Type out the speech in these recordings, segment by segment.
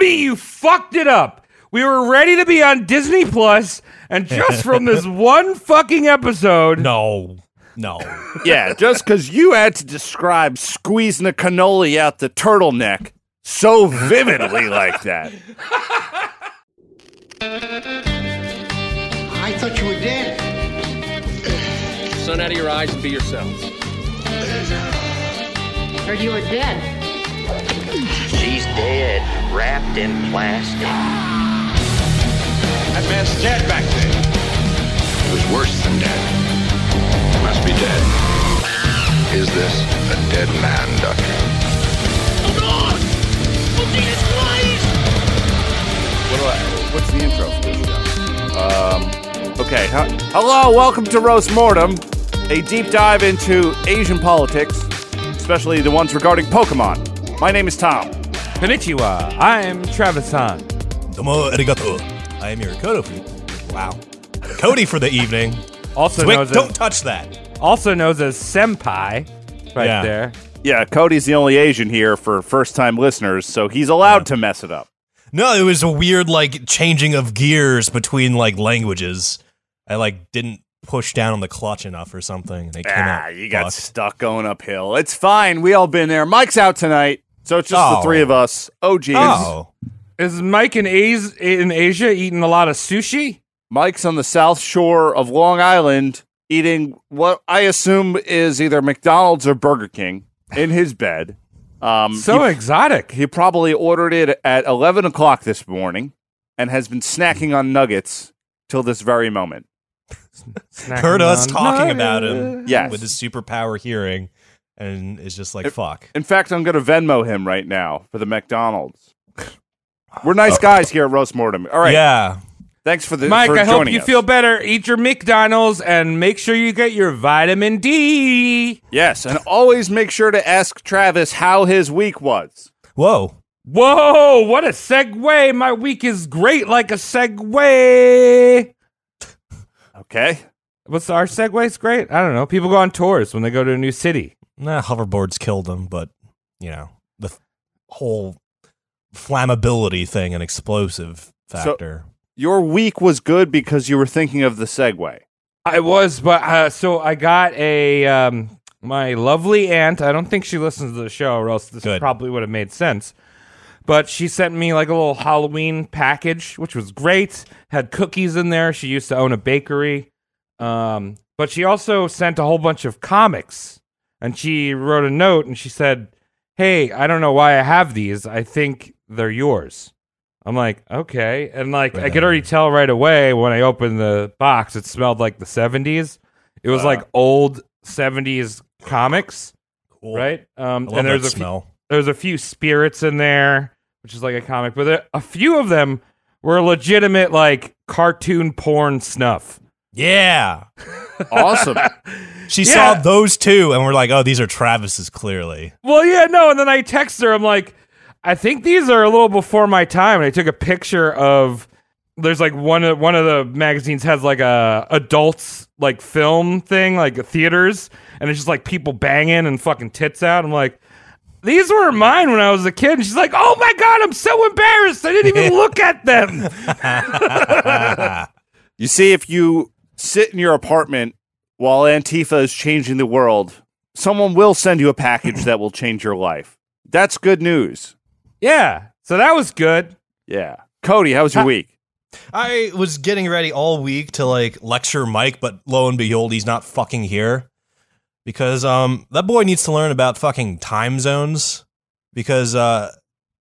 Cody, you fucked it up. We were ready to be on Disney Plus, and just from this one fucking episode, No, no. Yeah, just because you had to describe squeezing a cannoli out the turtleneck so vividly like that. I thought you were dead. Sun out of your eyes and be yourselves. Heard you were dead. She's dead, wrapped in plastic. That man's dead back there. It was worse than dead. Must be dead. Is this a dead man, Doctor? What do I, what's the intro for this show? Um, okay. H- hello, welcome to Roast Mortem, a deep dive into Asian politics, especially the ones regarding Pokemon. My name is Tom. Konnichiwa. I'm Travis Han. Domo arigato. I am your Cody. Wow. Cody for the evening. Also Wait, knows don't as, touch that. also knows as Senpai, right Yeah. there. Yeah, Cody's the only Asian here for first-time listeners, so he's allowed to mess it up. No, it was a weird like changing of gears between like languages. I like didn't push down on the clutch enough or something. And it came Ah, out you got fucked. stuck going uphill. It's fine. We all been there. Mike's out tonight, so it's just the Oh. three of us. OGs. Oh, Is Mike in, As- in Asia eating a lot of sushi? Mike's on the south shore of Long Island eating what I assume is either McDonald's or Burger King in his bed. Um, So he, exotic. he probably ordered it at 11 o'clock this morning and has been snacking on nuggets till this very moment. heard us talking on about him nuggets. Yes. with his superpower hearing, and is just like fuck. In fact, I'm going to Venmo him right now for the McDonald's. We're nice oh. guys here at Roast Mortem. All right. Yeah, Thanks for the Mike, for I hope you us. feel better. Eat your McDonald's and make sure you get your vitamin D. Yes, and always make sure to ask Travis how his week was. whoa. Whoa, what a segue. My week is great like a segue. Okay. What's our segue's great? I don't know. People go on tours when they go to a new city. Nah, hoverboards killed him, but you know the th- whole flammability thing and explosive factor. Your week was good because you were thinking of the segue. I was, but uh, so I got a um, my lovely aunt. I don't think she listens to the show, or else this Good. probably would have made sense. But she sent me like a little Halloween package, which was great. Had cookies in there. She used to own a bakery, um, but she also sent a whole bunch of comics. And she wrote a note, and she said, "Hey, I don't know why I have these. I think they're yours." I'm like, okay. And like, I could already tell right away when I opened the box, it smelled like the 70s. It was like old 70s comics, Cool. right? Um, and there's a few, smell. there's a few spirits in there, which is like a comic, but there, a few of them were legitimate like cartoon porn snuff. Yeah, Awesome. she Yeah. saw those two, and we're like, oh, these are Travis's clearly. Well, yeah, no. And then I text her. I'm like, I think these are a little before my time. And I took a picture of. There's like one of one of the magazines has like a adults like film thing, like theaters, and it's just like people banging and fucking tits out. I'm like, these were mine when I was a kid. And she's like, Oh my god, I'm so embarrassed. I didn't even look at them. you see, if you sit in your apartment while Antifa is changing the world, someone will send you a package that will change your life. That's good news. yeah. So that was good. Yeah. Cody, how was your Uh, week? I was getting ready all week to like lecture Mike, but lo and behold, he's not fucking here because um that boy needs to learn about fucking time zones because uh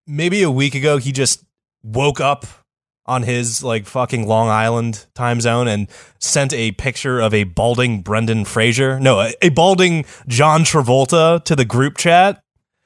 maybe a week ago he just woke up on his like fucking Long Island time zone and sent a picture of a balding Brendan Fraser, no, a, a balding John Travolta to the group chat.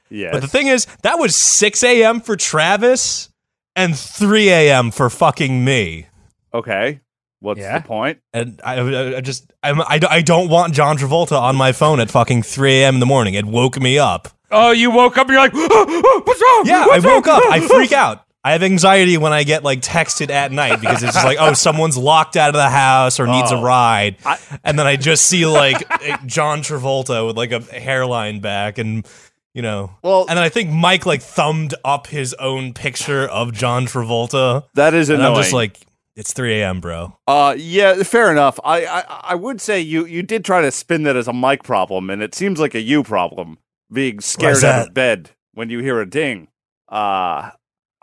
Yeah. But the thing is, that was 6 a.m. for Travis and 3 a.m. for fucking me. okay. What's Yeah. the point? And I, I, I just, I'm, I, I don't want John Travolta on my phone at fucking 3 a.m. in the morning. It woke me up. Oh, you woke up and you're like, "Oh, oh, what's wrong? Yeah, I woke wrong?" up. I freak out. I have anxiety when I get like texted at night because it's just like, oh, someone's locked out of the house or needs a Oh. ride. I- and then I just see like John Travolta with like a hairline back and You know. Well, And then I think Mike like thumbed up his own picture of John Travolta. that is annoying. I'm just like, it's 3 a.m., bro. Uh, yeah, fair enough. I, I, I would say you, you did try to spin that as a mic problem, and it seems like a you problem, being scared out of bed when you hear a ding. Uh,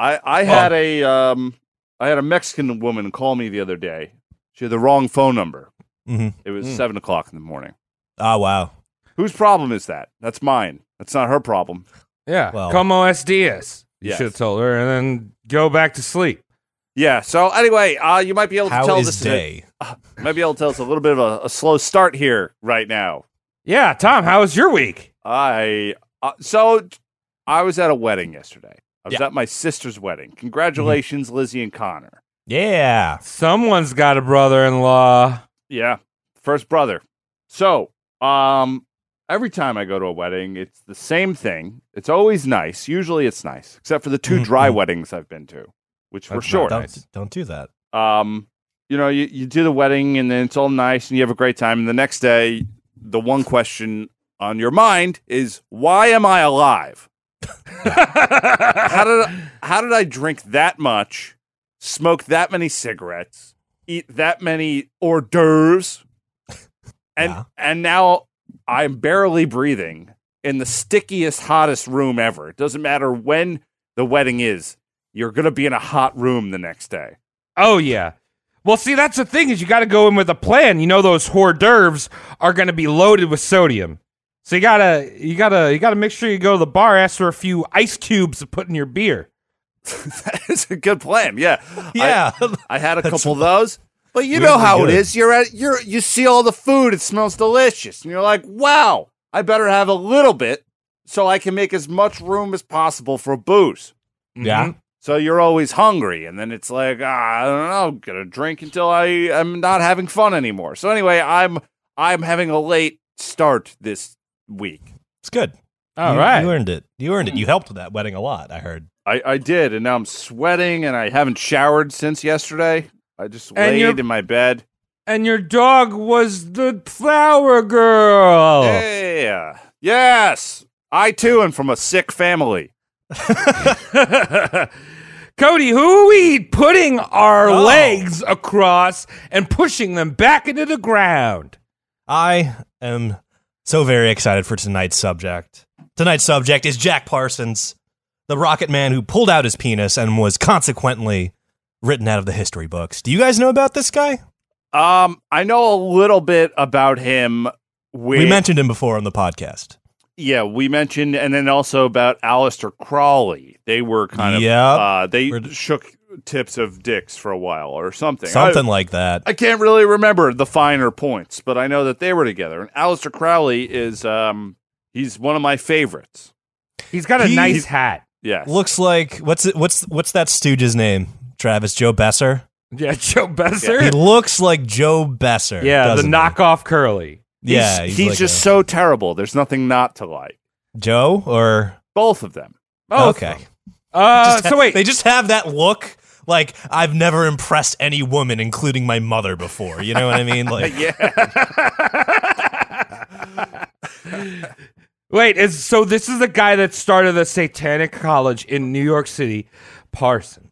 I, I had a, um, I had a Mexican woman call me the other day. She had the wrong phone number. Mhm. It was Hmm. seven o'clock in the morning. Ah, wow. Whose problem is that? That's mine. That's not her problem. Yeah. Well- Como es dias. You Yes. should have told her and then go back to sleep. Yeah. So anyway, uh, you might be able to How tell is this day? a, might be able to tell us a little bit of a, a slow start here right now. Yeah, Tom, how was your week? I uh, so I was at a wedding yesterday. I was Yeah. at my sister's wedding. Congratulations, Lizzie and Connor. Yeah. Someone's got a brother-in-law. Yeah, first brother. So, um, every time I go to a wedding, it's the same thing. It's always nice. Usually, it's nice, except for the 2 Mhm, dry mhm. weddings I've been to, which were That's not short. Don't, don't do that. um, you know, you, you do the wedding and then it's all nice and you have a great time. And the next day, the one question on your mind is, why am I alive? how did I, how did I drink that much, smoke that many cigarettes, eat that many hors d'oeuvres, and Yeah. and now I'm barely breathing in the stickiest, hottest room ever. It doesn't matter when the wedding is. You're gonna be in a hot room the next day. Oh yeah. Well, see, that's the thing is you got to go in with a plan. You know, those hors d'oeuvres are going to be loaded with sodium, so you gotta, you gotta, you gotta make sure you go to the bar, ask for a few ice cubes to put in your beer. that is a good plan. Yeah, Yeah. I, I had a couple of those, but you know how good. it is. You're at you're you see all the food. It smells delicious, and you're like, "Wow, I better have a little bit so I can make as much room as possible for booze." yeah. Mhm. So you're always hungry, and then it's like, ah, I don't know, I'm gonna drink until I am not having fun anymore. So anyway, I'm I'm having a late start this week. It's good. All you, right. You earned it. You earned it. You hmm. helped with that wedding a lot, I heard. I, I did, and now I'm sweating, and I haven't showered since yesterday. I just And you're- laid in my bed. And your dog was the flower girl. Yeah. Yes. I too am from a sick family. Cody, who are we putting our Oh. legs across and pushing them back into the ground? I am so very excited for tonight's subject. Tonight's subject is Jack Parsons, the rocket man who pulled out his penis and was consequently written out of the history books. Do you guys know about this guy? Um, I know a little bit about him. With, We mentioned him before on the podcast. yeah, we mentioned, and then also about Aleister Crowley. They were kind of, Yep. uh, they We're- shook tips of dicks for a while or something. Something like that. I, I can't really remember the finer points, but I know that they were together. And Aleister Crowley is, um, he's one of my favorites. He's got a He- nice hat. Yeah. Looks like what's it, what's what's that stooge's name? Travis Joe Besser. Yeah, Joe Besser. He looks like Joe Besser. Yeah, the doesn't he? knockoff Curly. Yeah, he's, he's, he's like just a- so terrible. There's nothing not to like. Joe or Both of them. Both okay. of them. Uh, Just ha- so wait, they just have that look like I've never impressed any woman, including my mother, before. You know what I mean? Like, yeah. wait. Is so this is the guy that started the Satanic College in New York City, Parsons.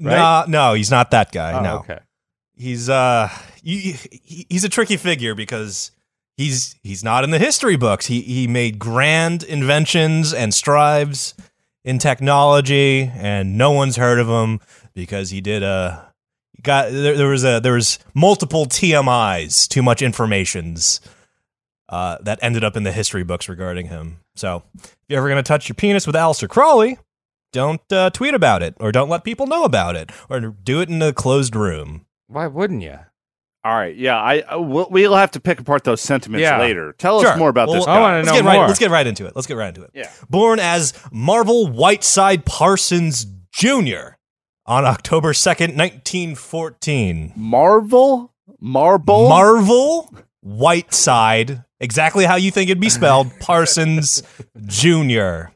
Right? nah, no, he's not that guy. Oh, no, Okay. he's uh, he, he- he's a tricky figure because he's he's not in the history books. He he made grand inventions and strives in technology, and no one's heard of him because he did a got there, there was a there was multiple TMI's, too much informations. Uh, that ended up in the history books regarding him. So, if you're ever going to touch your penis with Aleister Crowley, don't uh, tweet about it, or don't let people know about it, or do it in a closed room. Why wouldn't you? All right. Yeah. I uh, we'll, we'll have to pick apart those sentiments Yeah. later. Tell Sure. us more about Well, this I guy. wanna Let's know get right. more. Let's get right into it. Let's get right into it. Yeah. Born as Marvel Whiteside Parsons Jr. on October second, nineteen fourteen. Marvel. Marble. Marvel Whiteside, exactly how you think it'd be spelled, Parsons Jr.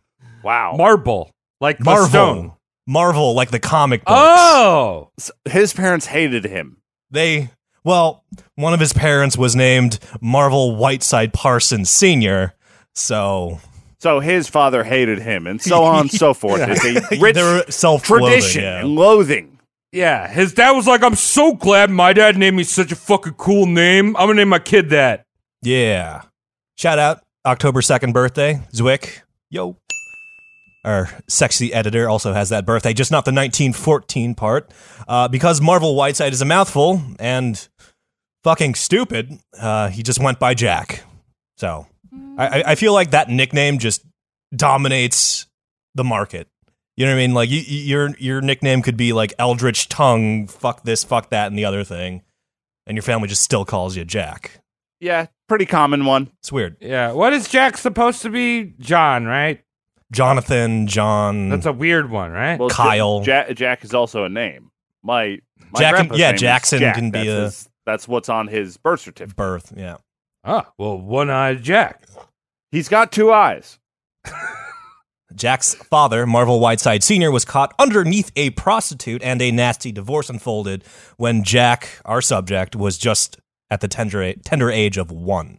wow. Marble, like the Marvel. stone. Marvel, like the comic books. Oh, His parents hated him. They, well, one of his parents was named Marvel Whiteside Parsons Sr., so So his father hated him, and so on and so forth. It's a rich They're self-loathing, tradition yeah. and loathing. Yeah, his dad was like, "I'm so glad my dad named me such a fucking cool name. I'm gonna name my kid that." Yeah. Shout out October 2nd birthday, Zwick. Yo. Our sexy editor also has that birthday, just not the 1914 part. Uh, because Marvel Whiteside is a mouthful and fucking stupid, uh, he just went by Jack. So I, I- I feel like that nickname just dominates the market. You know what I mean? Like you, you- your your nickname could be like Eldritch Tongue, fuck this, fuck that, and the other thing, and your family just still calls you Jack. Yeah, pretty common one. It's weird. Yeah, what is Jack supposed to be? John, right? Jonathan, John, That's a weird one, right? Well, Kyle. Ja- Jack is also a name. My, my Jack- grandpa's yeah, name is Jackson Jack. can be that's a- his- that's what's on his birth certificate. birth. Yeah. Ah, well, one-eyed Jack. He's got two eyes. Jack's father, Marvel Whiteside Sr., was caught underneath a prostitute and a nasty divorce unfolded when Jack, our subject, was just at the tender, tender age of one.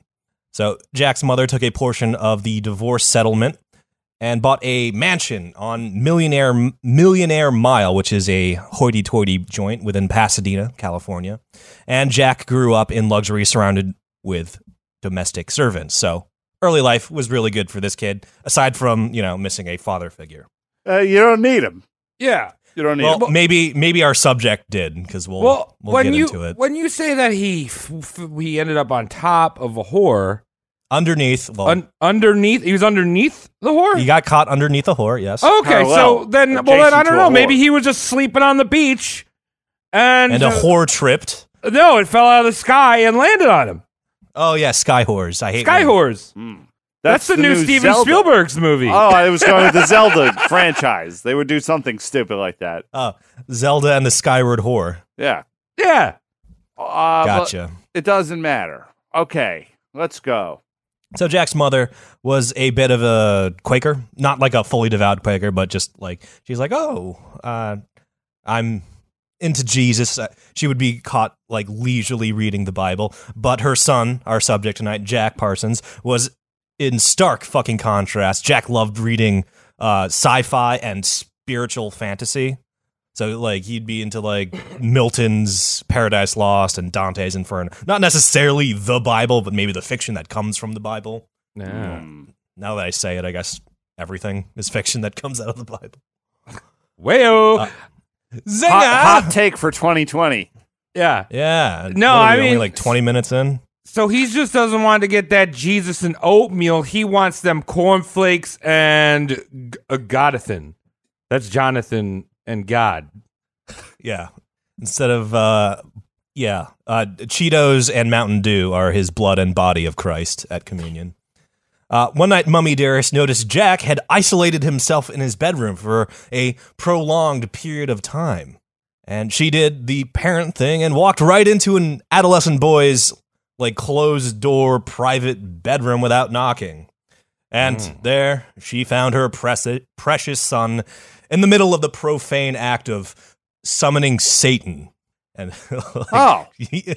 So Jack's mother took a portion of the divorce settlement and bought a mansion on Millionaire Millionaire Mile, which is a hoity-toity joint within Pasadena, California. And Jack grew up in luxury surrounded with domestic servants. So early life was really good for this kid, aside from, you know, missing a father figure. Uh, you don't need him. Yeah. You don't need Well, him. maybe maybe our subject did because we'll Well, we'll when get you into it. when you say that he f- f- he ended up on top of a whore, Underneath, well, un- underneath he was underneath the whore. he got caught underneath the whore. Yes, okay, so then, well, then I don't know. Maybe he was just sleeping on the beach, and, and a uh, whore tripped. No, it fell out of the sky and landed on him. Oh yeah, sky whores. I hate Sky when- whores. Mm. That's, the, new, Steven Zelda. Spielberg's movie. Oh, I was going with the Zelda franchise. They would do something stupid like that. Oh, Zelda and the Skyward Whore. Yeah. yeah. Uh, Gotcha. It doesn't matter. Okay, let's go. So Jack's mother was a bit of a Quaker, not like a fully devout Quaker, but just like she's like, oh, uh, I'm into Jesus. Uh, She would be caught like leisurely reading the Bible, but her son, our subject tonight, Jack Parsons, was in stark fucking contrast. Jack loved reading uh, sci-fi and spiritual fantasy. So like he'd be into like Milton's Paradise Lost and Dante's Inferno. Not necessarily the Bible, but maybe the fiction that comes from the Bible. Yeah. Mm. Now that I say it, I guess everything is fiction that comes out of the Bible. Wayo. Uh, Zinga! Hot, hot take for 2020. yeah. yeah. No, What are I we, only mean- like 20 minutes in. So he just doesn't want to get that Jesus and oatmeal. He wants them cornflakes and g- a Godathan. That's Jonathan and God. Yeah. Instead of uh yeah, uh Cheetos and Mountain Dew are his blood and body of Christ at communion. Uh, one night, Mummy Dearest noticed Jack had isolated himself in his bedroom for a prolonged period of time. And she did the parent thing and walked right into an adolescent boy's like closed door private bedroom without knocking. And there she found her preci- precious son in the middle of the profane act of summoning Satan. And like, Oh. he-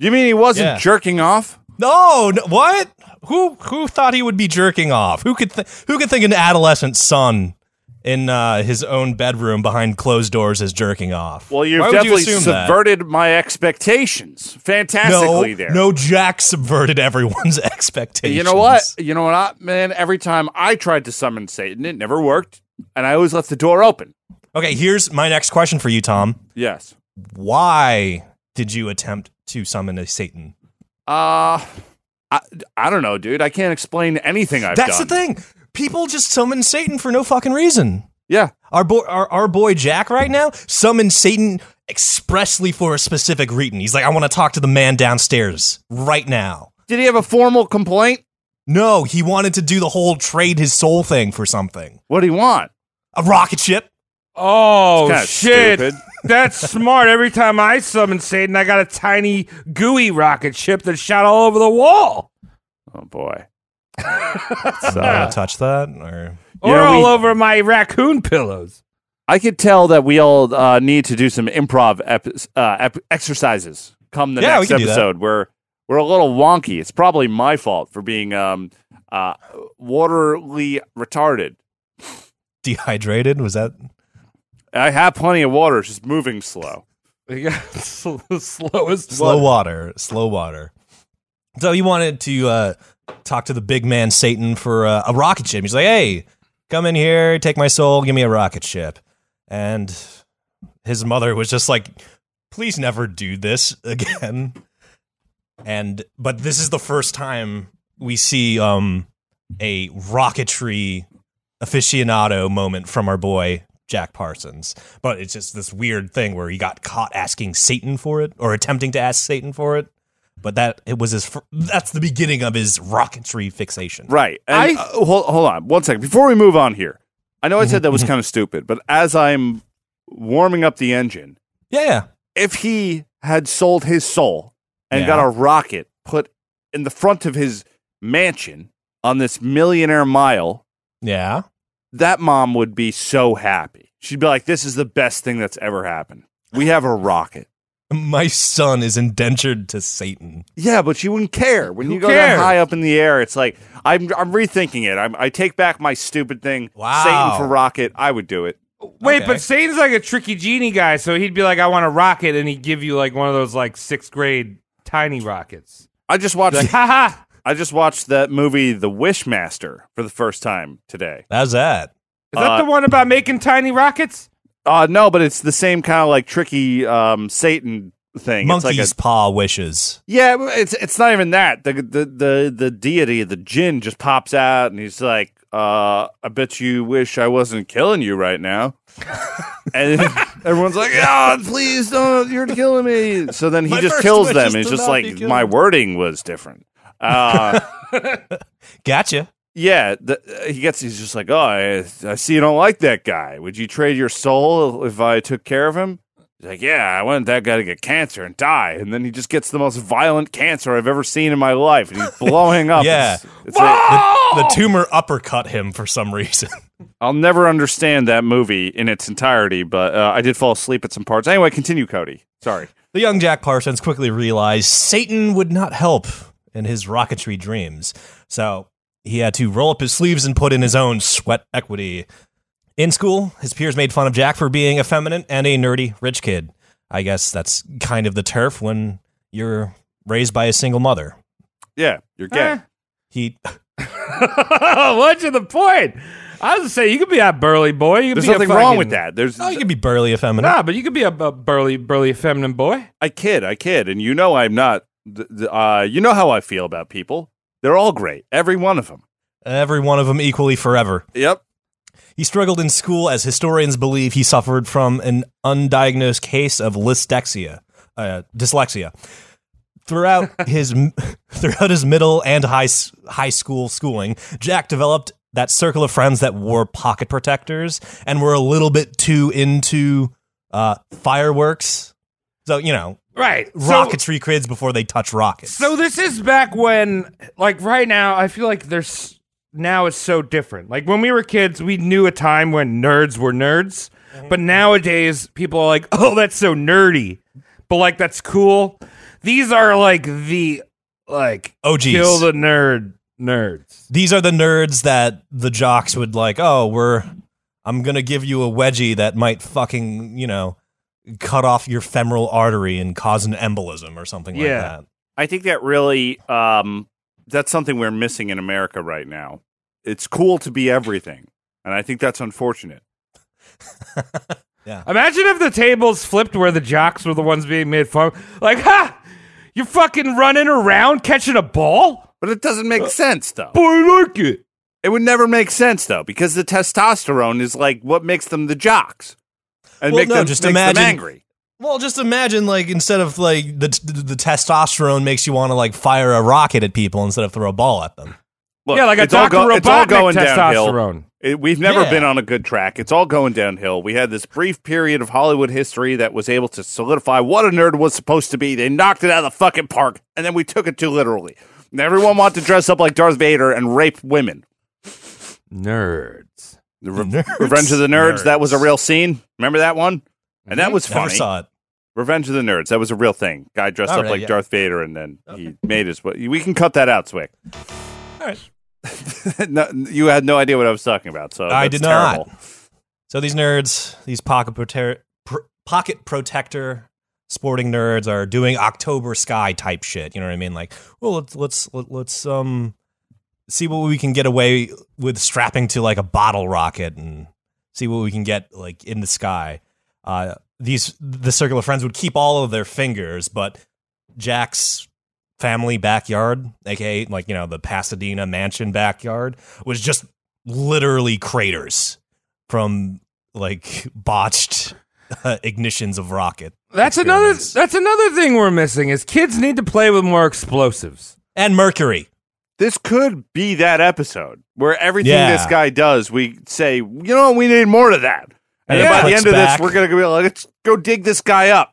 You mean he wasn't Yeah. jerking off? no, no, what? Who who thought he would be jerking off? Who could th- who could think an adolescent son in uh, his own bedroom behind closed doors is jerking off? Well, you've Why would you definitely assume that? subverted my expectations no, fantastically there. no. Jack subverted everyone's expectations. You know what? You know what, I- man? Every time I tried to summon Satan, it never worked, and I always left the door open. Okay, here's my next question for you, Tom. Yes. Why did you attempt to summon a Satan? Uh, I, I don't know, dude. I can't explain anything I've That's done. the thing. People just summon Satan for no fucking reason. Yeah. Our boy, our, our boy Jack, right now, summoned Satan expressly for a specific reason. He's like, I want to talk to the man downstairs right now. Did he have a formal complaint? No, he wanted to do the whole trade his soul thing for something. What do you want? A rocket ship. Oh shit! stupid. That's smart. Every time I summon Satan, I got a tiny gooey rocket ship that shot all over the wall, Oh boy. I'm not gonna touch that. Or or know, all we- over my raccoon pillows. I could tell that we all uh, need to do some improv ep- uh, ep- exercises come the Yeah, next can do that. episode where were a little wonky. It's probably my fault for being um, uh, waterly retarded. Dehydrated? Was that? I have plenty of water, it's just moving slow. Yeah, sl- slowest Slow water. water. Slow water. So he wanted to uh, talk to the big man Satan for uh, a rocket ship. He's like, "Hey, come in here, take my soul, give me a rocket ship." And his mother was just like, "Please never do this again." And but this is the first time we see um, a rocketry aficionado moment from our boy Jack Parsons. But it's just this weird thing where he got caught asking Satan for it or attempting to ask Satan for it. But that it was his. fir- That's the beginning of his rocketry fixation. Right. And, I- uh, hold, hold on one second. Before we move on here, I know I said that was kind of stupid, but as I'm warming up the engine, Yeah, yeah. if he had sold his soul and Yeah. got a rocket put in the front of his mansion on this millionaire mile, Yeah. That mom would be so happy. She'd be like, "This is the best thing that's ever happened. We have a rocket." My son is indentured to Satan. Yeah, but she wouldn't care when Who you go cares? that high up in the air. It's like I'm I'm rethinking it. I'm, I take back my stupid thing. Wow. Satan for rocket. I would do it. Wait, Okay. but Satan's like a tricky genie guy, so he'd be like, "I want a rocket," and he'd give you like one of those like sixth grade tiny rockets. I just watched. Like, ha ha! I just watched that movie, The Wishmaster, for the first time today. How's that? Is that Uh, the one about making tiny rockets? Uh no, but it's the same kind of like tricky um, Satan thing. Monkey's It's like a, paw wishes. yeah, it's it's not even that. The the the the deity, the jinn, just pops out and he's like, uh, "I bet you wish I wasn't killing you right now." and everyone's like, "Oh, please don't! You're killing me!" So then he My just kills them. is And he's just like, "My wording was different." Uh, Gotcha. Yeah, the, he gets. He's just like, oh, I, I see you don't like that guy. Would you trade your soul if I took care of him? He's like, yeah, I want that guy to get cancer and die, and then he just gets the most violent cancer I've ever seen in my life, and he's blowing up. Yeah. it's, it's like- The, the tumor uppercut him for some reason. I'll never understand that movie in its entirety, but uh, I did fall asleep at some parts. Anyway, continue, Cody. Sorry. The young Jack Parsons quickly realized Satan would not help in his rocketry dreams. So he had to roll up his sleeves and put in his own sweat equity. In school, his peers made fun of Jack for being effeminate and a nerdy rich kid. I guess that's kind of the turf when you're raised by a single mother. Yeah, you're gay. Eh. He What's the point? I was gonna say you could be a burly boy. You could There's be a nothing wrong with that. There's oh, you could be burly effeminate. Nah, but you could be a, a burly, burly, feminine boy. I kid, I kid, and you know I'm not. Th- th- Uh, you know how I feel about people. They're all great, every one of them. Every one of them equally forever. Yep. He struggled in school as historians believe he suffered from an undiagnosed case of dyslexia. Uh, dyslexia. Throughout his throughout his middle and high high school schooling, Jack developed that circle of friends that wore pocket protectors and were a little bit too into uh, fireworks. So you know, Right. So- rocketry kids before they touch rockets. So this is back when, like, right now, I feel like there's now it's so different. Like when we were kids, we knew a time when nerds were nerds, mm-hmm. but nowadays people are like, "Oh, that's so nerdy," but like that's cool. These are like the like OGs. kill the nerd nerds. these are the nerds that the jocks would like oh we're i'm gonna give you a wedgie that might fucking you know cut off your femoral artery and cause an embolism or something Yeah. like that I think that really um, that's something we're missing in America right now. It's cool to be everything, and I think that's unfortunate. yeah. Imagine if the tables flipped where the jocks were the ones being made fun. of. Like, ha! You're fucking running around catching a ball. But it doesn't make sense, though. Boy, I like it. It would never make sense, though, because the testosterone is like what makes them the jocks, and Well, make no, them just makes them imagine- angry. well just imagine like instead of like the the, the testosterone makes you want to like fire a rocket at people instead of throw a ball at them Look, yeah, like a it's all Dr. go- it's all Robotnik going downhill. testosterone. It- we've never Yeah. been on a good track. It's all going downhill. We had this brief period of Hollywood history that was able to solidify what a nerd was supposed to be. They knocked it out of the fucking park, and then we took it too literally. And everyone wanted to dress up like Darth Vader and rape women. Nerds. The Re- Nerds. Revenge of the Nerds, that was a real scene. Remember that one? And that was never funny. saw it Revenge of the Nerds. That was a real thing. Guy dressed All up right, like yeah. Darth Vader, and then he made his. We can cut that out, Swick. All right. no, you had no idea what I was talking about, so I did not. terrible. So these nerds, these pocket prote- pr- pocket protector sporting nerds are doing October Sky type shit. You know what I mean? Like, well, let's let's let's um see what we can get away with strapping to like a bottle rocket and see what we can get like in the sky. Uh, these the circle of friends would keep all of their fingers, but Jack's family backyard, aka like you know the Pasadena mansion backyard, was just literally craters from like botched uh, ignitions of rocket. That's another. That's another thing we're missing is kids need to play with more explosives. and mercury. This could be that episode where everything Yeah. this guy does, we say, you know, we need more of that. And Yeah. then by the end of back. this, we're gonna be like, let's go dig this guy up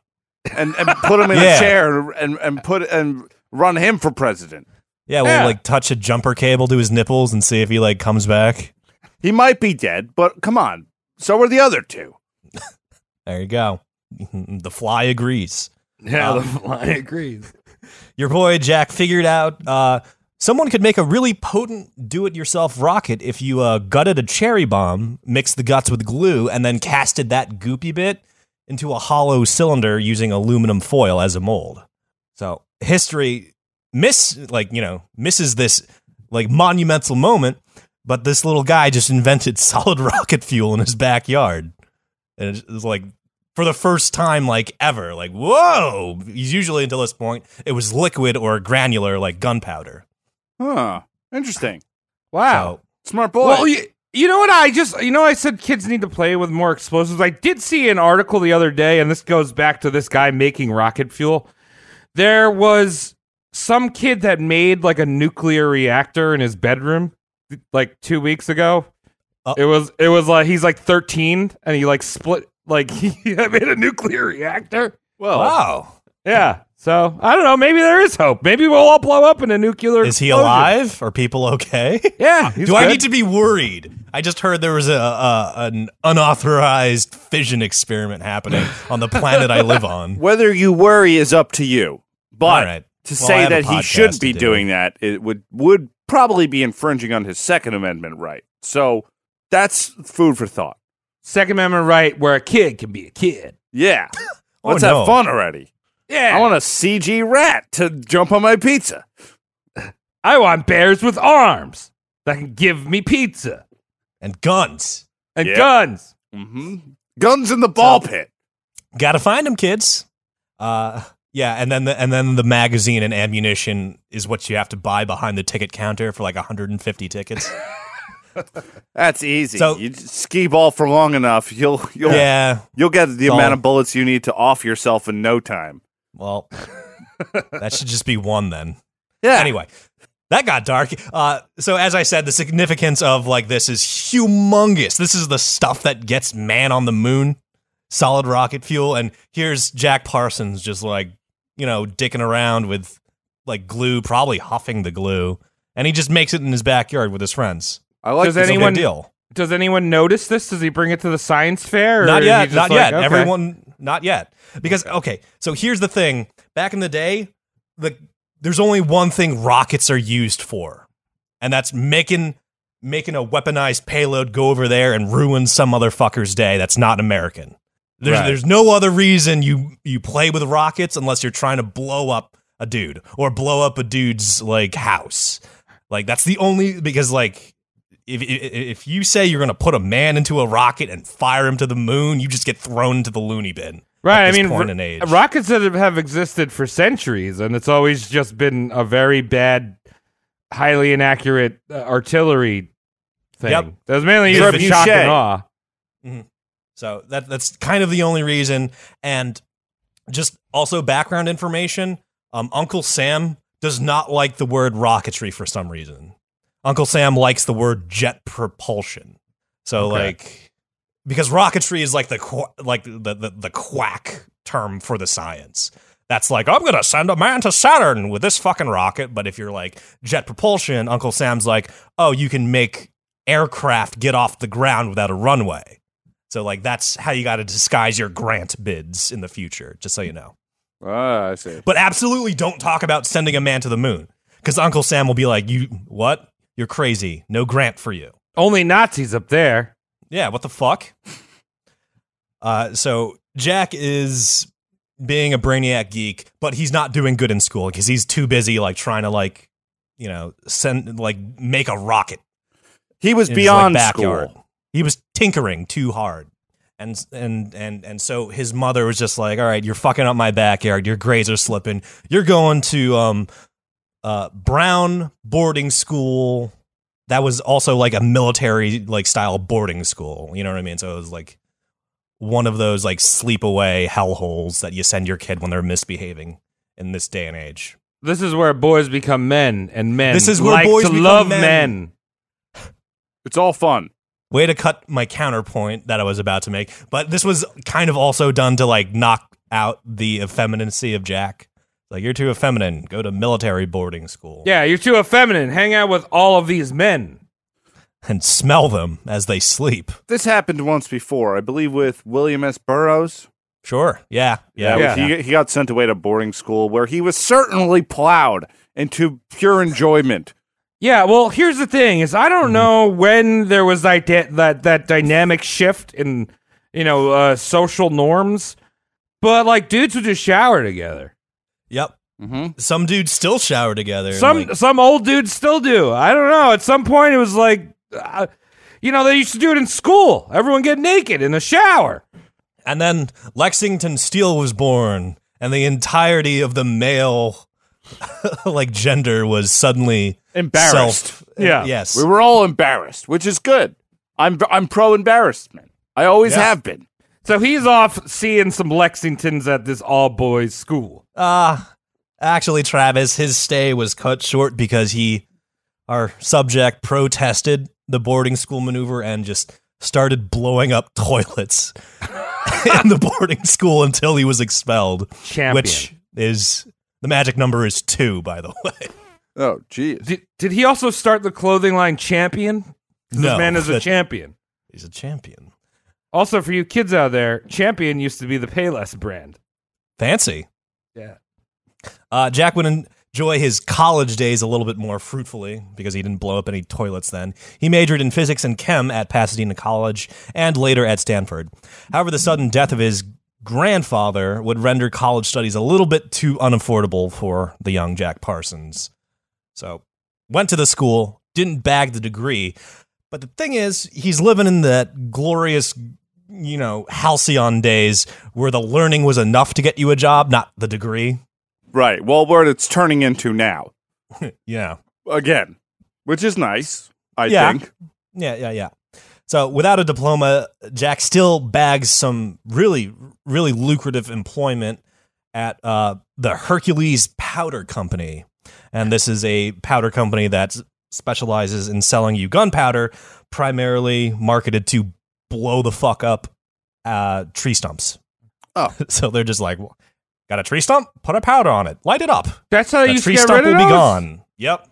and, and put him in Yeah. a chair and and put and run him for president. Yeah, we'll Yeah. like touch a jumper cable to his nipples and see if he like comes back. He might be dead, but come on. So are the other two. There you go. the fly agrees. Yeah, Um, the fly agrees. Your boy Jack figured out uh, someone could make a really potent do-it-yourself rocket if you uh, gutted a cherry bomb, mixed the guts with glue, and then casted that goopy bit into a hollow cylinder using aluminum foil as a mold. So history miss like you know misses this like monumental moment, but this little guy just invented solid rocket fuel in his backyard, and it was like for the first time like ever. Like, whoa! Usually until this point, it was liquid or granular like gunpowder. Huh. Interesting. Wow. So, Smart boy. Well, you, you know what? I just, you know, I said kids need to play with more explosives. I did see an article the other day, and this goes back to this guy making rocket fuel. There was some kid that made like a nuclear reactor in his bedroom like two weeks ago. Oh. It was, it was like he's like 13, and he like split, like he made a nuclear reactor. well, wow, Yeah. So I don't know. Maybe there is hope. Maybe we'll all blow up in a nuclear. is he explosion. alive? Are people okay? Yeah. he's Do I need to be worried? I just heard there was a, a an unauthorized fission experiment happening on the planet I live on. whether you worry is up to you. But All right. to Well, say that he should to be do. doing that, it would would probably be infringing on his Second Amendment right. So that's food for thought. Second Amendment right where a kid can be a kid. Yeah. Oh, Let's no. have fun already. Yeah. I want a CG rat to jump on my pizza. I want bears with arms that can give me pizza And guns. and Yeah. guns. hmm Guns in the ball pit. Got to find them, kids. Uh, yeah, and then the, and then the magazine and ammunition is what you have to buy behind the ticket counter for like 150 tickets. That's easy. So- you Skee-Ball for long enough, you'll you'll yeah. you'll get the amount of bullets you need to off yourself in no time. Well, that should just be one then. Yeah. Anyway, that got dark. Uh, so as I said, the significance of like this is humongous. This is the stuff that gets man on the moon, solid rocket fuel, and here's Jack Parsons just like you know dicking around with like glue, probably huffing the glue, and he just makes it in his backyard with his friends. I like Does this. It's no big anyone- deal? Does anyone notice this? Does he bring it to the science fair? or Not yet. Not like, yet. okay. Everyone, not yet. Because okay, so here's the thing. Back in the day, the there's only one thing rockets are used for, and that's making making a weaponized payload go over there and ruin some motherfucker's day. That's not American. There's Right. there's no other reason you you play with rockets unless you're trying to blow up a dude or blow up a dude's like house. Like that's the only because like if if, if you say you're going to put a man into a rocket and fire him to the moon, you just get thrown into the loony bin. Right. I mean, point ro- in age. rockets that have- existed for centuries, and it's always just been a very bad, highly inaccurate uh, artillery thing. Yep. That was mainly used for shock and awe. So that that's kind of the only reason. And just also background information. Um, Uncle Sam does not like the word rocketry for some reason. Uncle Sam likes the word jet propulsion. So Okay. like because rocketry is like the qu- like the, the the quack term for the science. That's like I'm gonna send a man to Saturn with this fucking rocket. But if you're like jet propulsion, Uncle Sam's like, oh, you can make aircraft get off the ground without a runway. So like that's how you got to disguise your grant bids in the future, just so you know. Ah, I see. But absolutely don't talk about sending a man to the moon because Uncle Sam will be like, "You what? You're crazy. No grant for you." Only Nazis up there. Yeah, what the fuck? Uh, so Jack is being a brainiac geek, but he's not doing good in school because he's too busy like trying to like, you know, send like make a rocket He was in his, beyond like, backyard. school. He was tinkering too hard. And and and and so his mother was just like, "All right, you're fucking up my backyard. Your grades are slipping. You're going to um uh Brown boarding school. That was also like a military like style boarding school. You know what I mean? So it was like one of those like sleepaway hellholes that you send your kid when they're misbehaving in this day and age. This is where boys become men, and men. This is where like boys to become love men. men. It's all fun. Way to cut my counterpoint that I was about to make. But this was kind of also done to like knock out the effeminacy of Jack. Like you're too effeminate. Go to military boarding school. Yeah, you're too effeminate. Hang out with all of these men. And smell them as they sleep. This happened once before, I believe, with William S. Burroughs. Sure. Yeah. Yeah. Yeah. He, he got sent away to boarding school where he was certainly plowed into pure enjoyment. Yeah, well, here's the thing: is I Mm-hmm. don't know when there was that that that dynamic shift in you know uh, social norms, but like dudes would just shower together. Yep. Mm-hmm. Some dudes still shower together. Some like- some old dudes still do. I don't know. At some point, it was like, uh, you know, they used to do it in school. Everyone get naked in the shower. and then Lexington Steele was born, and the entirety of the male like gender was suddenly Embarrassed. self- Yeah. Yes. We were all embarrassed, which is good. I'm I'm pro embarrassment. I always Yeah. have been. So he's off seeing some Lexingtons at this all boys school. Uh actually Travis, his stay was cut short because he our subject protested the boarding school maneuver and just started blowing up toilets in the boarding school until he was expelled. Champion. Which is the magic number is two, by the way. Oh, jeez. Did, did he also start the clothing line Champion? 'Cause No, this man is a champion. He's a champion. Also, for you kids out there, Champion used to be the Payless brand. Fancy. Yeah. Uh, Jack would enjoy his college days a little bit more fruitfully because he didn't blow up any toilets then. He majored in physics and chem at Pasadena College and later at Stanford. However, the sudden death of his grandfather would render college studies a little bit too unaffordable for the young Jack Parsons. So, went to the school, didn't bag the degree. But the thing is, he's living in that glorious, you know, halcyon days where the learning was enough to get you a job, not the degree. Right. Well, what it's turning into now. Yeah. Again, which is nice, I Yeah. think. Yeah, yeah, yeah. So without a diploma, Jack still bags some really, really lucrative employment at uh, the Hercules Powder Company. And this is a powder company that specializes in selling you gunpowder, primarily marketed to blow the fuck up uh, tree stumps. Oh. so they're just like, got a tree stump? Put a powder on it. Light it up. That's how they The used to tree get stump rid will of be those? gone. Yep.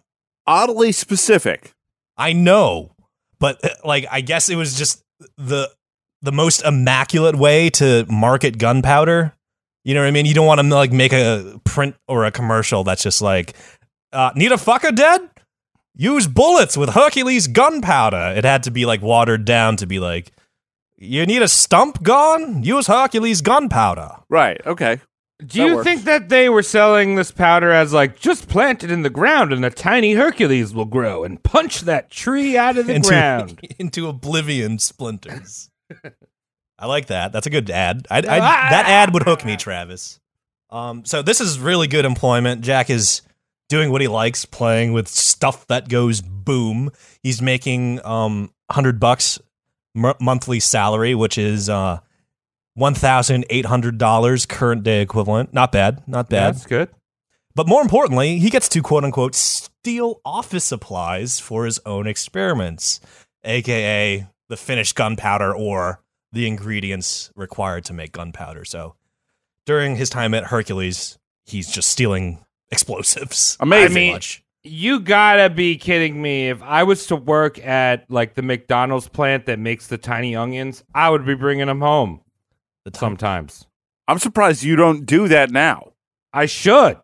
Oddly specific. I know, but uh, like I guess it was just the the most immaculate way to market gunpowder. You know what I mean? You don't want to like make a print or a commercial that's just like, uh, "Need a fucker dead? Use bullets with Hercules gunpowder." It had to be like watered down to be like, "You need a stump gone? Use Hercules gunpowder." Right. Okay. Do That you works. think that they were selling this powder as like just plant it in the ground and a tiny Hercules will grow and punch that tree out of the into ground? into oblivion splinters. I like that. That's a good ad. I, I, that ad would hook me, Travis. Um, so this is really good employment. Jack is doing what he likes, playing with stuff that goes boom. He's making um hundred bucks m- monthly salary, which is uh one thousand eight hundred dollars current day equivalent. Not bad. Not bad. That's good. But more importantly, he gets to quote unquote steal office supplies for his own experiments, aka the finished gunpowder or the ingredients required to make gunpowder. So during his time at Hercules, he's just stealing explosives. Amazing. Pretty much. You gotta be kidding me. If I was to work at like the McDonald's plant that makes the tiny onions, I would be bringing them home The sometimes. I'm surprised you don't do that now. I should.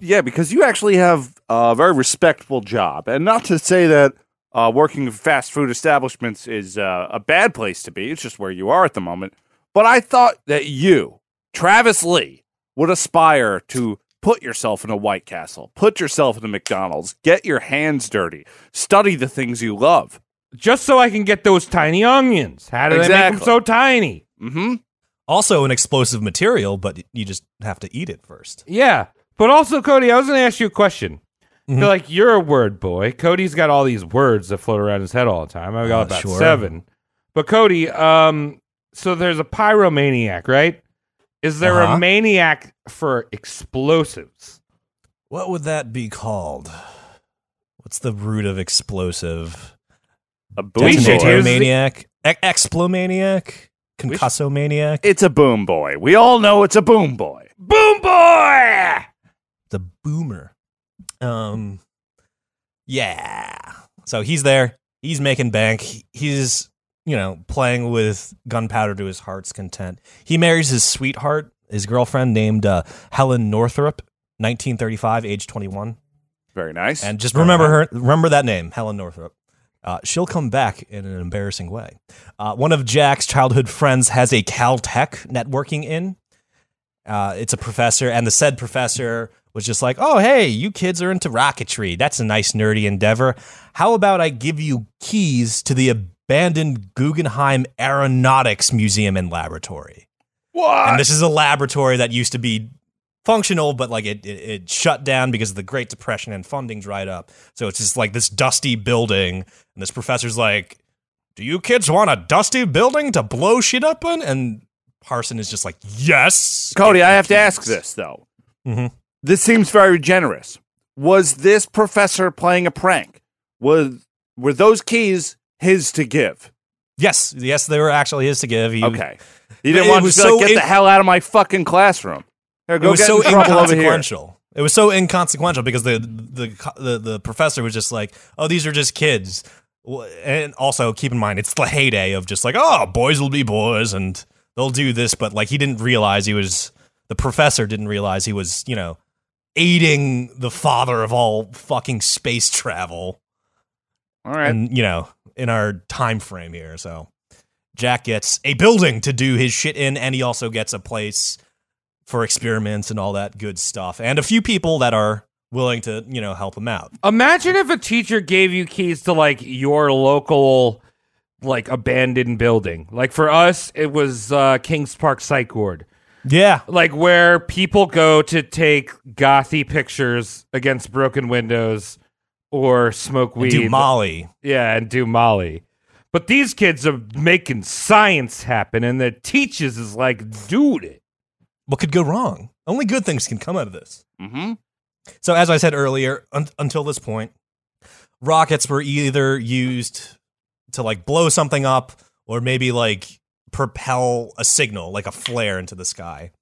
Yeah, because you actually have a very respectable job, and not to say that uh, working in fast food establishments is uh, a bad place to be. It's just where you are at the moment. But I thought that you, Travis Lee, would aspire to put yourself in a White Castle, put yourself in a McDonald's, get your hands dirty, study the things you love. Just so I can get those tiny onions. How do they make Exactly. them so tiny? Mm-hmm. Also an explosive material, but you just have to eat it first. Yeah. But also, Cody, I was going to ask you a question. Mhm. Feel like you're a word boy. Cody's got all these words that float around his head all the time. I've got Uh, about sure. seven. But Cody, um, so there's a pyromaniac, right? Is there Uh-huh. a maniac for explosives? What would that be called? What's the root of explosive? A boom boy. Detonators-maniac? E- Explomaniac? Concussomaniac? It's a boom boy. We all know it's a boom boy. Boom boy! the boomer. Um, yeah. So he's there. He's making bank. He's you know playing with gunpowder to his heart's content. He marries his sweetheart, his girlfriend named uh, Helen Northrop, 1935, age 21. Very nice. And just remember her. Remember that name, Helen Northrop. Uh, she'll come back in an embarrassing way. Uh, one of Jack's childhood friends has a Caltech networking in. Uh, it's a professor, and the said professor was just like, "Oh, hey, you kids are into rocketry. That's a nice nerdy endeavor. How about I give you keys to the abandoned Guggenheim Aeronautics Museum and Laboratory?" what? And this is a laboratory that used to be functional, but like it, it, it shut down because of the Great Depression and funding dried up. So it's just like this dusty building. And this professor's like, Do you kids want a dusty building to blow shit up in? And Parson is just like, Yes. Cody, I have to ask this though. Mhm. This seems very generous. Was this professor playing a prank? Was were those keys his to give? Yes. Yes, they were actually his to give. He, Okay. He didn't want to be like, so get in- the hell out of my fucking classroom. Here, It was get so in trouble over here. inconsequential. It was so inconsequential because the, the the the professor was just like, "Oh, these are just kids." And also keep in mind, it's the heyday of just like, "Oh, boys will be boys and they'll do this," but like he didn't realize he was the professor didn't realize he was, you know, aiding the father of all fucking space travel All right. and you know in our time frame here so jack gets a building to do his shit in and he also gets a place for experiments and all that good stuff and a few people that are willing to you know help him out Imagine if a teacher gave you keys to like your local like abandoned building. Like for us, it was uh, Kings Park Psych Ward. yeah like where people go to take gothy pictures against broken windows or smoke weed. do molly yeah, and do Molly. But these kids are making science happen, and the teachers is like, dude, it. what could go wrong only good things can come out of this Mm-hmm. So as I said earlier, un- until this point, rockets were either used to like blow something up or maybe like propel a signal, like a flare into the sky.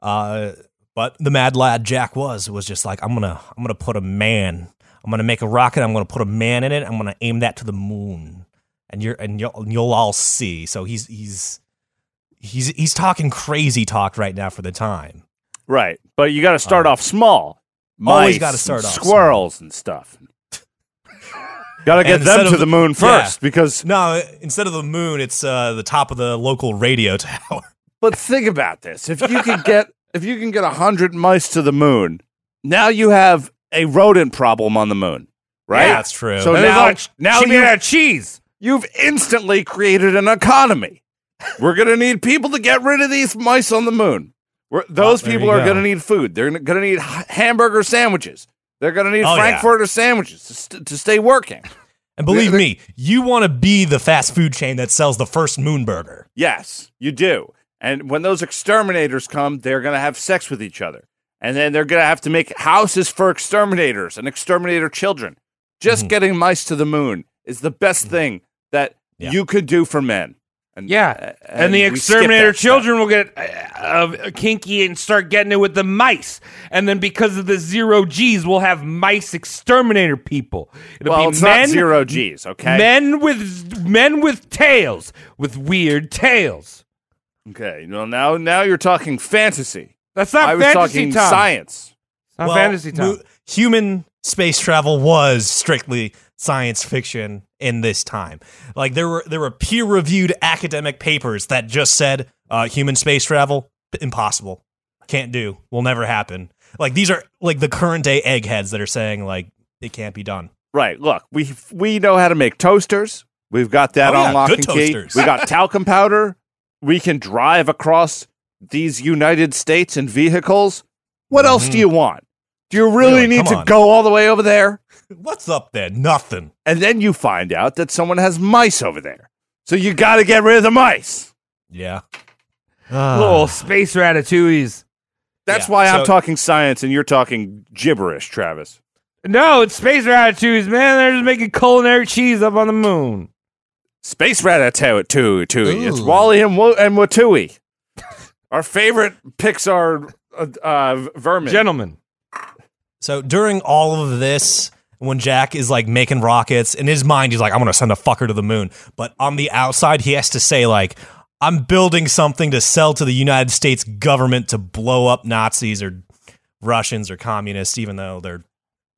Uh, but the mad lad Jack was was just like, I'm gonna I'm gonna put a man, I'm gonna make a rocket, I'm gonna put a man in it, I'm gonna aim that to the moon, and you're and you'll you'll all see. So he's he's he's he's talking crazy talk right now for the time. Right. But you got to start Um, off small. always gotta start off squirrels and stuff. got to get them to the moon yeah. first because No, instead of the moon, it's uh, the top of the local radio tower. But think about this: if you can get if you can get a hundred mice to the moon, now you have a rodent problem on the moon, right? Yeah, that's true. So now, now you have cheese. you've instantly created an economy. We're gonna need people to get rid of these mice on the moon. We're, those there people are go. gonna need food. They're gonna need hamburger sandwiches. They're gonna need Oh, yeah. frankfurter sandwiches to, st- to stay working. And believe Yeah, me, you want to be the fast food chain that sells the first moon burger. Yes, you do. And when those exterminators come, they're going to have sex with each other. And then they're going to have to make houses for exterminators and exterminator children. Just Mhm. getting mice to the moon is the best thing that Yeah. you could do for men. And, Yeah, and, the exterminator children will get uh, uh, kinky and start getting it with the mice, and then because of the zero G's, we'll have mice exterminator people. It'll Well, be it's men, not zero G's, okay? men with men with tails, with weird tails. Okay, well now now you're talking fantasy. That's not I was fantasy talking time. science. It's Not Well, fantasy time. mo- human space travel was strictly science fiction in this time. Like there were there were peer reviewed academic papers that just said uh, human space travel impossible, can't do, will never happen. Like these are like the current day eggheads that are saying like it can't be done. Right. Look, we we know how to make toasters. We've got that Oh, on yeah, lock good and key. We got talcum powder. We can drive across these United States and vehicles. What else do mm-hmm. you want? Do you really, Really, need come to on. go all the way over there? What's up there? Nothing. And then you find out that someone has mice over there. So you got to get rid of the mice. Yeah. Ah. Little space ratatouilles. That's Yeah, why I'm talking science and you're talking gibberish, Travis. No, it's space ratatouilles, man. They're just making culinary cheese up on the moon. Space Ratatouille. Tooey. It's WALL-E and, Wo- and Watui. Our favorite Pixar uh, uh, vermin. Gentlemen. So during all of this, when Jack is like making rockets, in his mind, he's like, I'm going to send a fucker to the moon. But on the outside, he has to say, like, I'm building something to sell to the United States government to blow up Nazis or Russians or communists, even though they're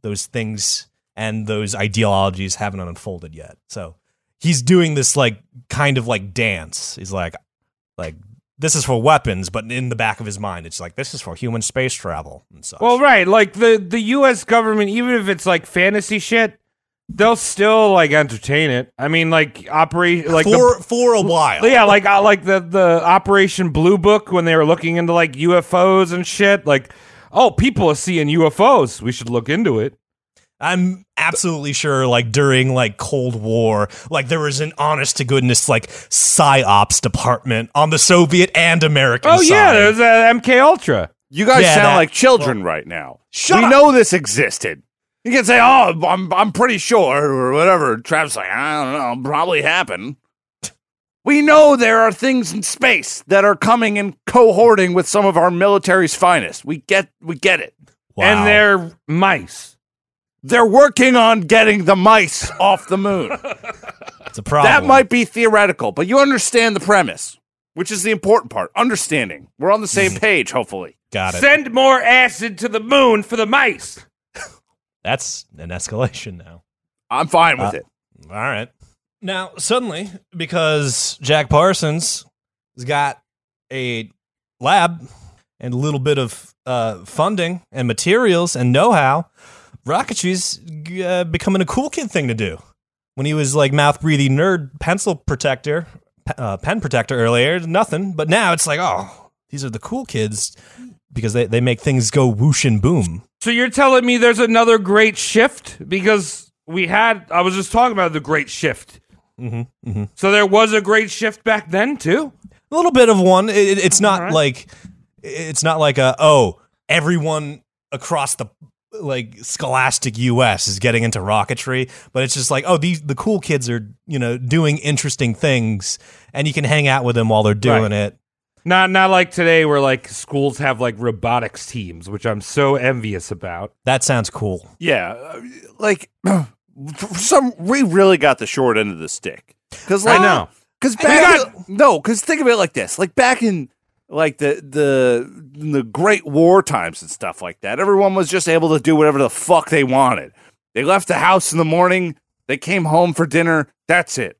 those things and those ideologies haven't unfolded yet. So he's doing this like kind of like dance. He's like, like, this is for weapons, but in the back of his mind, it's like this is for human space travel and such. Well, right. Like the, the U.S. government, even if it's like fantasy shit, they'll still like entertain it. I mean, like operation, like for the, for a while. yeah, like uh, like the the Operation Blue Book when they were looking into like UFOs and shit. Like, oh, people are seeing UFOs. We should look into it. I'm absolutely sure, like during like Cold War, like there was an honest to goodness like psyops department on the Soviet and American. Oh yeah, side. there's uh, MK Ultra. You guys Yeah, sound that- like children right now. Shut we up. know this existed. You can say, "Oh, I'm I'm pretty sure," or whatever. Travis like, I don't know, probably happened. We know there are things in space that are coming and cohorting with some of our military's finest. We get we get it. Wow. And they're mice. They're working on getting the mice off the moon. it's a problem. That might be theoretical, but you understand the premise, which is the important part. Understanding. We're on the same page, hopefully. got it. Send more acid to the moon for the mice. That's an escalation now. I'm fine with Uh, it. All right. Now, suddenly, because Jack Parsons has got a lab and a little bit of uh, funding and materials and know how, rocketry's uh, becoming a cool kid thing to do. When he was like mouth breathing nerd pencil protector, uh, pen protector earlier, nothing. But now it's like, oh, these are the cool kids because they, they make things go whoosh and boom. So you're telling me there's another great shift because we had I was just talking about the great shift. Mm-hmm, mm-hmm. So there was a great shift back then too. a little bit of one. It, it- it's not right. like it's not like a oh everyone across the like scholastic U.S. is getting into rocketry, but it's just like oh these the cool kids are you know doing interesting things, and you can hang out with them while they're doing Right. it. Not not like today where like schools have like robotics teams, which I'm so envious about. That sounds cool. Yeah, uh, like for some, we really got the short end of the stick. Because I know. Because We back no, because think of it like this: like back in like the the the Great War times and stuff like that, everyone was just able to do whatever the fuck they wanted. They left the house in the morning. They came home for dinner. That's it.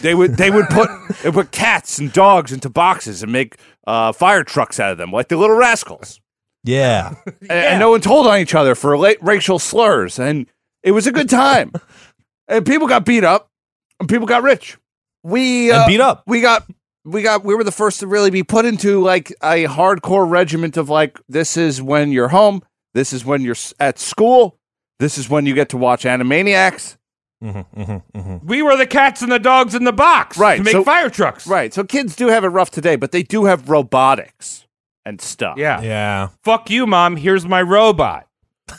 They would they would put they put cats and dogs into boxes and make uh, fire trucks out of them, like the Little Rascals. Yeah, and, and no one told on each other for la- racial slurs, and it was a good time. and people got beat up, and people got rich. We and uh, beat up. we got we got we were the first to really be put into like a hardcore regiment of like this is when you're home, this is when you're at school, this is when you get to watch Animaniacs. Mm-hmm, mm-hmm, mm-hmm. We were the cats and the dogs in the box Right, to make so- fire trucks. Right, so kids do have it rough today, but they do have robotics and stuff. Yeah. Yeah, Fuck you, mom. Here's my robot.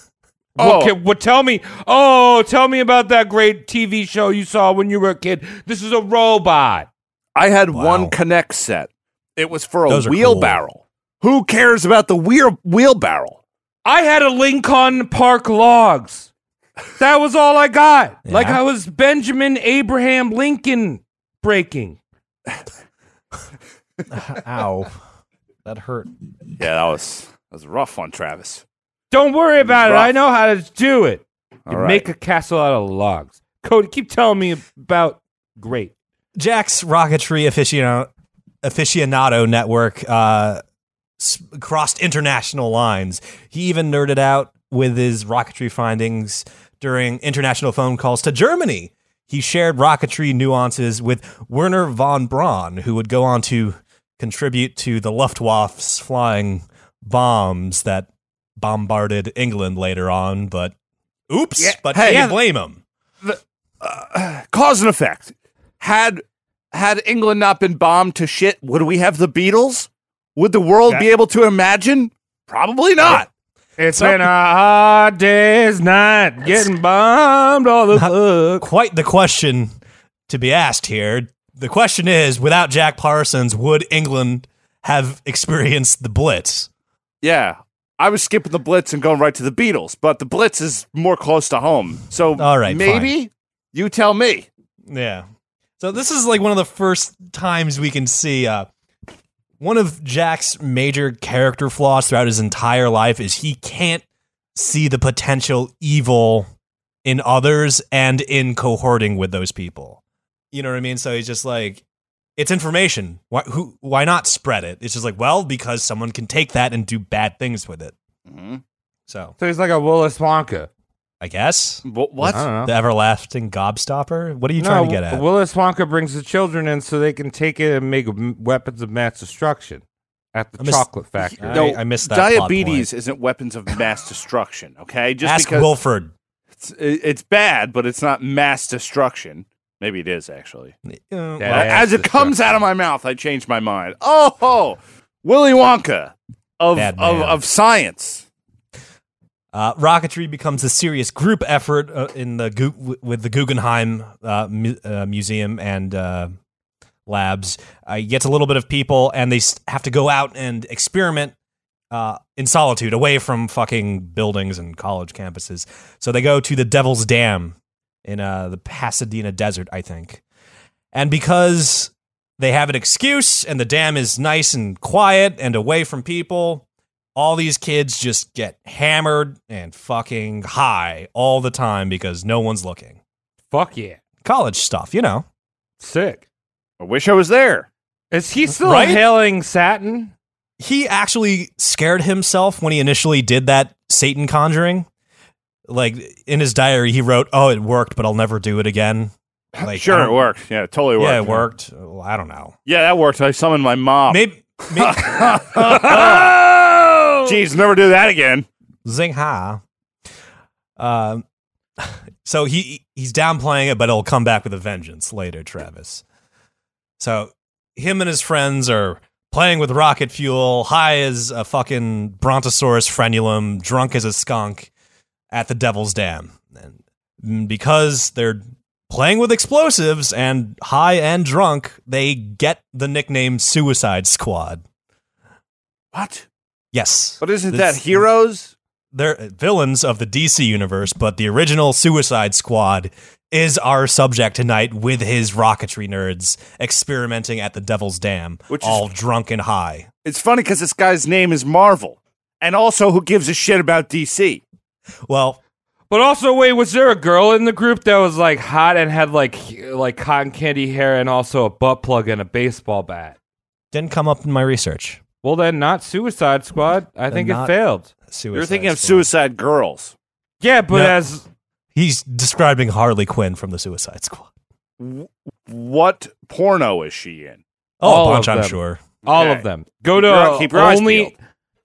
Oh. What, can, what? Tell me. Oh, tell me about that great TV show you saw when you were a kid. This is a robot. I had Wow. one K'Nex set. It was for a Those wheelbarrow. Who cares about the wheel wheelbarrow? I had a Lincoln Park Logs. That was all I got. Yeah. Like I was Benjamin Abraham Lincoln breaking. Ow. That hurt. Yeah, that was that was a rough one, Travis. Don't worry about it. I know how to do it. Right. Make a castle out of logs. Cody, keep telling me about great. Jack's rocketry aficionado, aficionado network uh, s- crossed international lines. He even nerded out with his rocketry findings during international phone calls to Germany. He shared rocketry nuances with Wernher von Braun, who would go on to contribute to the Luftwaffe's flying bombs that bombarded England later on. But oops, Yeah, but hey, yeah. blame him? Cause and effect. Had had England not been bombed to shit, would we have the Beatles? Would the world be able to imagine? Probably not. It's been a hard day's night, getting bombed all the fuck. quite the question to be asked here. The question is, without Jack Parsons, would England have experienced the Blitz? Yeah. I was skipping the Blitz and going right to the Beatles, but the Blitz is more close to home. So All right, maybe you tell me. Yeah. So this is like one of the first times we can see uh, one of Jack's major character flaws throughout his entire life is he can't see the potential evil in others and in cohorting with those people. You know what I mean? So he's just like, it's information. Why, who, why not spread it? It's just like, well, because someone can take that and do bad things with it. Mhm. So So he's like a Willis Wonka. I guess Wh- What? I don't know. the everlasting gobstopper. What are you trying to get at? Willis Wonka brings the children in so they can take it and make weapons of mass destruction at the miss- chocolate factory. No, I missed that plot Diabetes isn't weapons of mass destruction. Okay, just Ask because Wilford. it's, it's bad, but it's not mass destruction. Maybe it is actually. Uh, well, As it comes out of my mouth, I change my mind. Oh, ho, Willy Wonka of of, of science. Uh, rocketry becomes a serious group effort uh, in the Gu- with the Guggenheim uh, mu- uh, Museum and uh, labs. Uh, he gets a little bit of people, and they have to go out and experiment uh, in solitude, away from fucking buildings and college campuses. So they go to the Devil's Dam in uh, the Pasadena desert, I think. And because they have an excuse, and the dam is nice and quiet and away from people, all these kids just get hammered and fucking high all the time because no one's looking. Fuck yeah. College stuff, you know. Sick. I wish I was there. Is he still Right? hailing Satan? He actually scared himself when he initially did that Satan conjuring. Like in his diary, he wrote, "Oh, it worked, but I'll never do it again." Like, Sure, it worked. Yeah, it totally worked. Yeah, it worked. Well, I don't know. Yeah, that worked. I summoned my mom. Maybe, maybe Oh! Jeez, never do that again. zing ha. Um, so he he's downplaying it, but it'll come back with a vengeance later, Travis. So him and his friends are playing with rocket fuel, high as a fucking brontosaurus frenulum, drunk as a skunk at the Devil's Dam. And because they're playing with explosives and high and drunk, they get the nickname Suicide Squad. What? Yes. But isn't This- that heroes? they're uh, villains of the DC universe, but the original Suicide Squad is our subject tonight with his rocketry nerds experimenting at the Devil's Dam, Which is- all drunk and high. It's funny because this guy's name is Marvel, and also who gives a shit about DC? Well, But also, wait, was there a girl in the group that was like hot and had like like cotton candy hair and also a butt plug and a baseball bat? didn't come up in my research. Well, then not Suicide Squad. I think not- it failed. Suicide You're thinking of Squad. Suicide Girls. Yeah, but No. as He's describing Harley Quinn from the Suicide Squad. What porno is she in? Oh, All a bunch, of I'm them. sure. all Okay. of them go Keep to your- keep your eyes only peeled.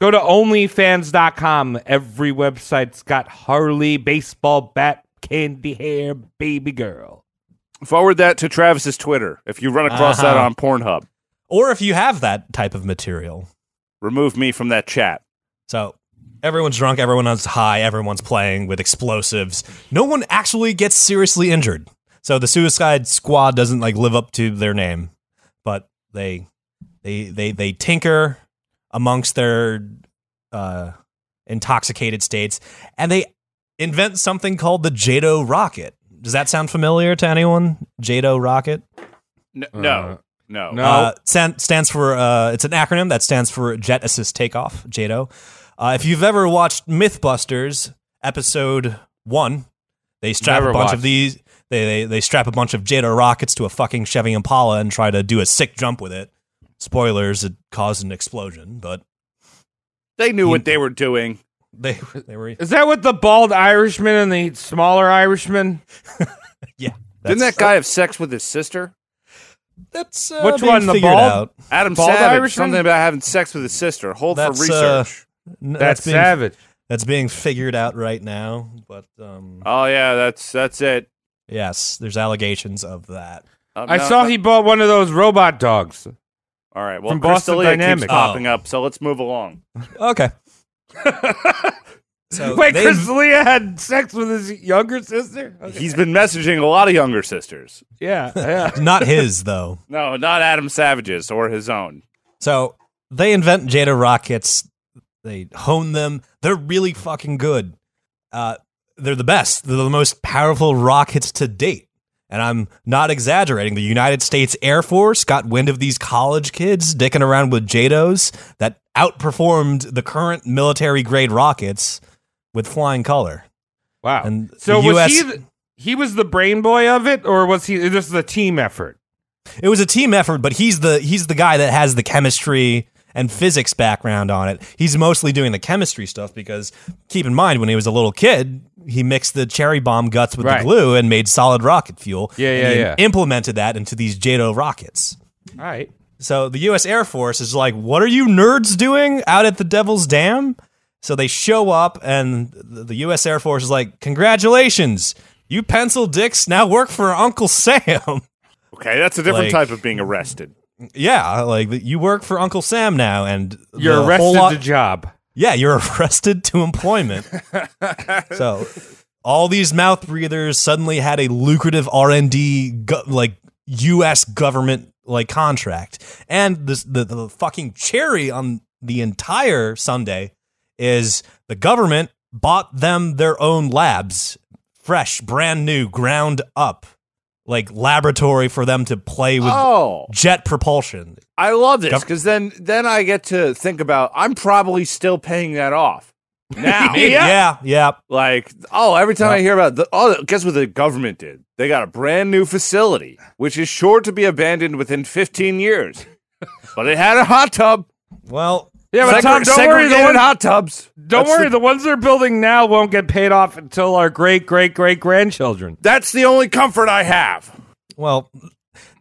go to onlyfans.com. Every website's got Harley baseball bat, candy hair, baby girl. Forward that to Travis's Twitter if you run across that Uh-huh. on Pornhub. Or if you have that type of material. Remove me from that chat. So everyone's drunk, everyone's high, everyone's playing with explosives. No one actually gets seriously injured. So the Suicide Squad doesn't like live up to their name. But they they they they tinker amongst their uh, intoxicated states, and they invent something called the JATO rocket. Does that sound familiar to anyone? JATO rocket. No. Uh, no, no, no. Uh, stan- stands for uh, it's an acronym that stands for Jet Assist Takeoff, JATO. Uh, if you've ever watched MythBusters episode one, they strap Never a bunch watched. of these. They, they they strap a bunch of JATO rockets to a fucking Chevy Impala and try to do a sick jump with it. Spoilers: it caused an explosion, but They knew what they were doing. they they were Is that what the bald Irishman and the smaller Irishman? yeah. Didn't that guy have sex with his sister? That's uh, Which one, the figured bald? out. Adam Bald Savage. Irishman? Something about having sex with his sister. Hold That's, for uh, research. N- That's, being, savage. That's being figured out right now, but um, oh yeah, that's that's it. yes, there's allegations of that. Uh, I no, saw no- he bought one of those robot dogs. All right. Well, from Boston Crystalia keeps Dynamics. popping Oh. up, so let's move along. Okay. so Wait, Chris Leah had sex with his younger sister? Okay. He's been messaging a lot of younger sisters. yeah, yeah. not his though. No, not Adam Savage's or his own. So they invent JATO rockets. They hone them. They're really fucking good. Uh, they're the best. They're the most powerful rockets to date. And I'm not exaggerating. The United States Air Force got wind of these college kids dicking around with JATOs that outperformed the current military grade rockets with flying color. Wow. And so was US he? The, he was the brain boy of it, or was he? This is a team effort. It was a team effort, but he's the he's the guy that has the chemistry and physics background on it. He's mostly doing the chemistry stuff because keep in mind when he was a little kid, he mixed the cherry bomb guts with Right. the glue and made solid rocket fuel. Yeah, and yeah, yeah. Implemented that into these JATO rockets. All right. So the U.S. Air Force is like, "What are you nerds doing out at the Devil's Dam?" So they show up, and the the U.S. Air Force is like, "Congratulations, you pencil dicks now work for Uncle Sam." Okay, that's a different Like- type of being arrested. Yeah, like you work for Uncle Sam now, and You're arrested lot- to job. yeah, you're arrested to employment. so all these mouth breathers suddenly had a lucrative R and D go- like U.S. government like contract, and this, the the fucking cherry on the entire Sunday is the government bought them their own labs, fresh, brand new, ground up, like laboratory for them to play with Oh, jet propulsion. I love this because then then I get to think about. I'm probably still paying that off now. yeah, yeah. Like, oh, every time I hear about the oh, guess what the government did? They got a brand new facility, which is sure to be abandoned within 15 years. but it had a hot tub. Well, Yeah, but Segre- Tom, don't worry. The segregated ones, hot tubs. don't That's worry. The, The ones they're building now won't get paid off until our great great great grandchildren. that's the only comfort I have. well,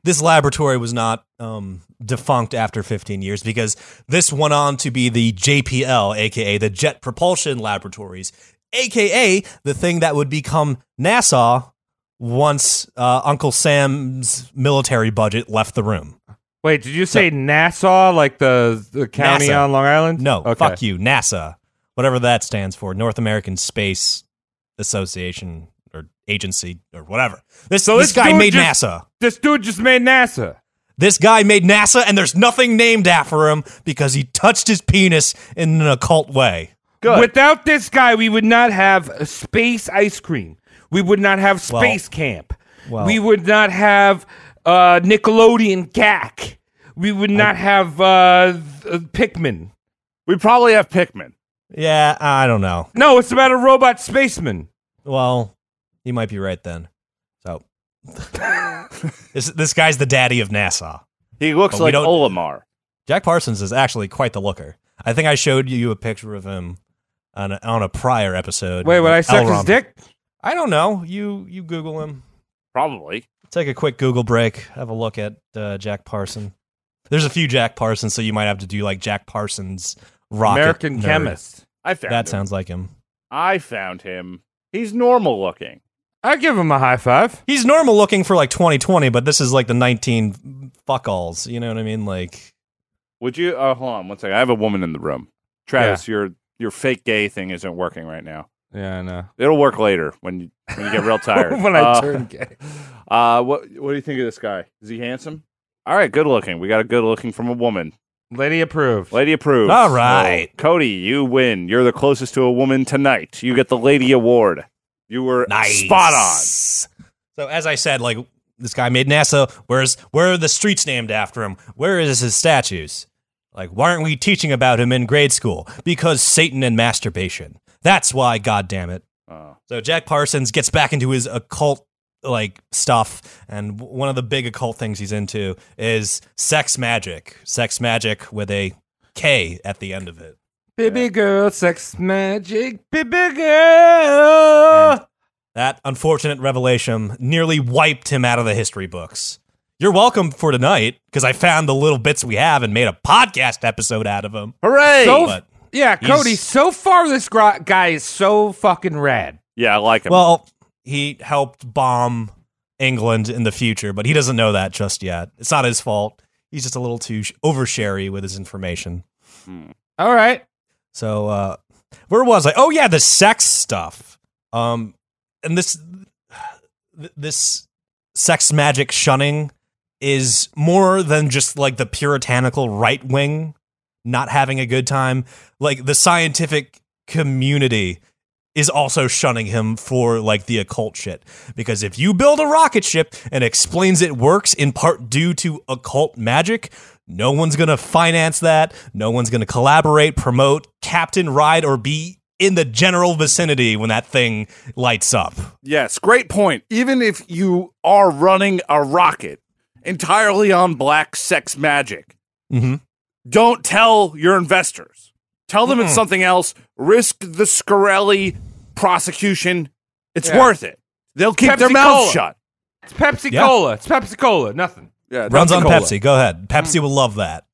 this laboratory was not um, defunct after 15 years because this went on to be the JPL, aka the Jet Propulsion Laboratories, aka the thing that would become NASA once uh, Uncle Sam's military budget left the room. Wait, did you say Nassau, like the the county NASA. on Long Island? No, Okay. fuck you, NASA, whatever that stands for, North American Space Association or agency or whatever. This, So this this guy dude made just- NASA. This dude just made NASA. This guy made NASA, and there's nothing named after him because he touched his penis in an occult way. Good. Without this guy, we would not have a space ice cream. We would not have Well- space camp. well- we would not have uh, Nickelodeon GAC. We would not have uh, th- Pikmin. we probably have Pikmin. Yeah, I don't know. No, it's about a robot spaceman. Well, you might be right then. So, this this guy's the daddy of NASA. He looks But like Olimar. Jack Parsons is actually quite the looker. I think I showed you a picture of him on a, on a prior episode. Wait, would I with suck L. his dick? I don't know. You you Google him. Probably. Take a quick Google break. Have a look at uh, Jack Parson. There's a few Jack Parsons, so you might have to do like Jack Parsons rocket American nerd. chemist. I found That him. sounds like him. I found him. He's normal looking. I give him a high five. He's normal looking for like 2020, but this is like the 19 fuckalls. You know what I mean? Like, Would you? Oh, hold on one second. I have a woman in the room. Travis, your your fake gay thing isn't working right now. Yeah, I know. It'll work later when you when you get real tired. when I Uh, turn gay. Uh, what what do you think of this guy? Is he handsome? All right, good looking. We got a good looking from a woman. Lady approved. Lady approved. All right. So, Cody, you win. You're the closest to a woman tonight. You get the lady award. You were spot on. So as I said, like this guy made NASA. Where's where are the streets named after him? Where is his statues? Like, why aren't we teaching about him in grade school? Because Satan and masturbation. That's why. God damn it. Oh. So Jack Parsons gets back into his occult like stuff, and one of the big occult things he's into is sex magic. Sex magic with a K at the end of it. Baby girl, sex magic, baby girl. That unfortunate revelation nearly wiped him out of the history books. You're welcome for tonight because I found the little bits we have and made a podcast episode out of them. Hooray! So- But yeah, He's- Cody. So far, this gr- guy is so fucking rad. yeah, I like him. well, he helped bomb England in the future, but he doesn't know that just yet. It's not his fault. He's just a little too sh- oversharey with his information. All right. So uh where was I? Oh yeah, the sex stuff. Um and this th- this sex magic shunning is more than just like the puritanical right wing not having a good time. Like the scientific community is also shunning him for like the occult shit. Because if you build a rocket ship and explains it works in part due to occult magic, no one's gonna finance that. No one's gonna collaborate, promote, captain, ride, or be in the general vicinity when that thing lights up. yes, great point. Even if you are running a rocket entirely on black sex magic, Mhm. Don't tell your investors. Tell them it's something else. Risk the Scarelli prosecution. It's Yeah. worth it. They'll keep their mouths Pepsi-Cola. shut. It's Pepsi Yeah. Cola. It's Pepsi Cola. Nothing. Yeah, Runs on Cola. Pepsi. Go ahead. Mm. Pepsi will love that.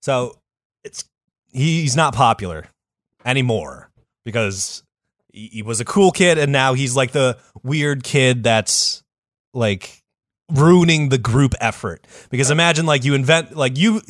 So it's he's not popular anymore because he, he was a cool kid and now he's like the weird kid that's like ruining the group effort because imagine like you invent like you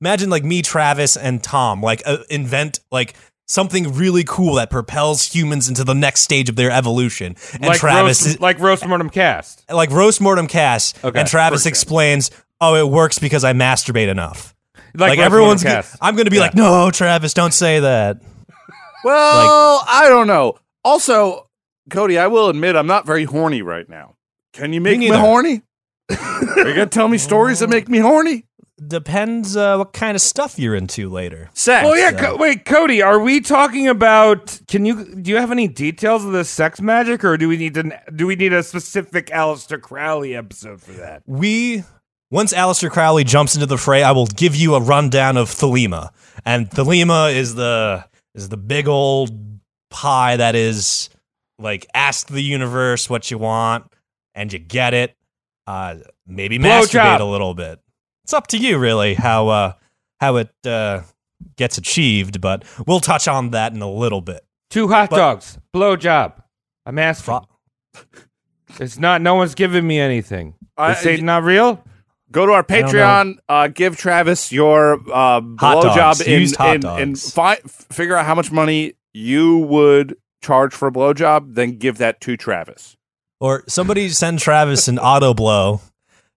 imagine like me travis and tom like uh, invent like something really cool that propels humans into the next stage of their evolution and like travis roast, is, like roast mortem cast. like roast mortem cast Okay, and travis sure. explains oh it works because i masturbate enough like, roast everyone's gonna, cast. i'm gonna be Yeah. like no travis don't say that Well, I don't know. Also, Cody, I will admit I'm not very horny right now. Can you make me, neither. horny? Are you gonna tell me stories that make me horny? depends uh, what kind of stuff you're into later Sex. Oh yeah, Co- wait, Cody, are we talking about? Can you do you have any details of the sex magic, or do we need to? Do we need a specific Aleister Crowley episode for that? we once Aleister Crowley jumps into the fray, I will give you a rundown of Thelema. And Thelema is the is the big old pie that is like ask the universe what you want and you get it. Uh maybe Blow masturbate job. a little bit. It's up to you really how uh how it uh gets achieved, but we'll touch on that in a little bit. Two hot But- dogs, blow job. I'm asking. It's not. No one's giving me anything. I- Is Satan not real? Go to our Patreon. Uh, give Travis your uh, blowjob dogs. in, hot in, and dogs. fi- figure out how much money you would charge for a blowjob. Then give that to Travis. Or somebody send Travis an auto blow.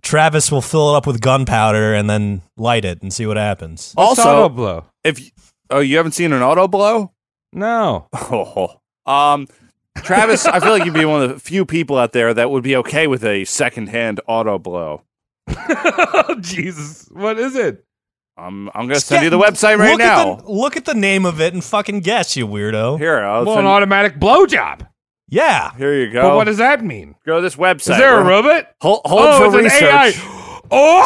Travis will fill it up with gunpowder and then light it and see what happens. What's Also- auto blow. If y- oh, you haven't seen an auto blow? No. Oh, um, Travis, I feel like you'd be one of the few people out there that would be okay with a secondhand auto blow. oh Jesus! What is it? I'm I'm gonna send you the website right look now. At the, look at the name of it and fucking guess, you weirdo. Here, I'll Well, send, an automatic blowjob. Yeah. here you go. But what does that mean? go to this website. Is there a We're- robot? Hold, hold oh, for it's an research. AI. Oh,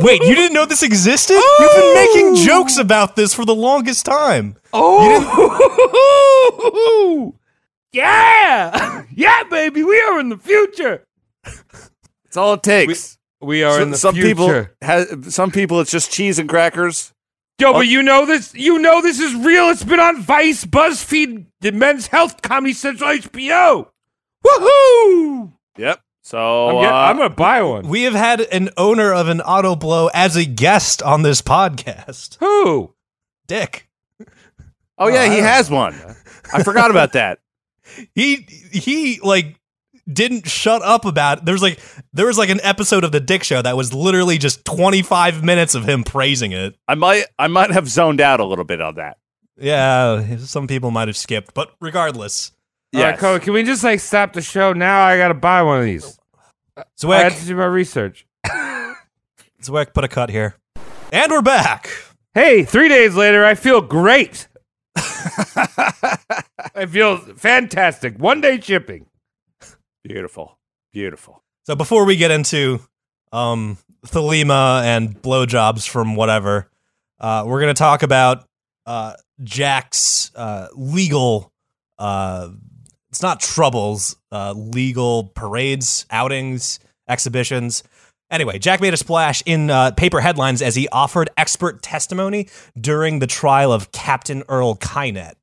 Wait, you didn't know this existed? You've been making oh! jokes about this for the longest time. Oh, yeah, yeah, baby, we are in the future. That's all it takes. We are So- in the some future. people, ha- some people, it's just cheese and crackers. Yo, but you know this. You know this is real. It's been on Vice, BuzzFeed, the Men's Health, Comedy Central, HBO. Woohoo! Yep. So I'm, get- uh, I'm gonna buy one. We have had an owner of an auto blow as a guest on this podcast. Who? Dick. oh yeah, he has one. I forgot about that. He he like didn't shut up about. There was like there was like an episode of the Dick Show that was literally just 25 minutes of him praising it. I might I might have zoned out a little bit on that. Yeah, some people might have skipped, but regardless, Yeah, Yes. Cody, can we just like stop the show now? I gotta buy one of these. I had to do my research. Zwick, put a cut here, and we're back. Hey, three days later, I feel great. I feel fantastic. One day shipping. Beautiful. Beautiful. So before we get into um Thelema and blowjobs from whatever, uh, we're gonna talk about uh, Jack's uh, legal. Uh, it's not troubles. Uh, legal parades, outings, exhibitions. Anyway, Jack made a splash in uh, paper headlines as he offered expert testimony during the trial of Captain Earl Kynette.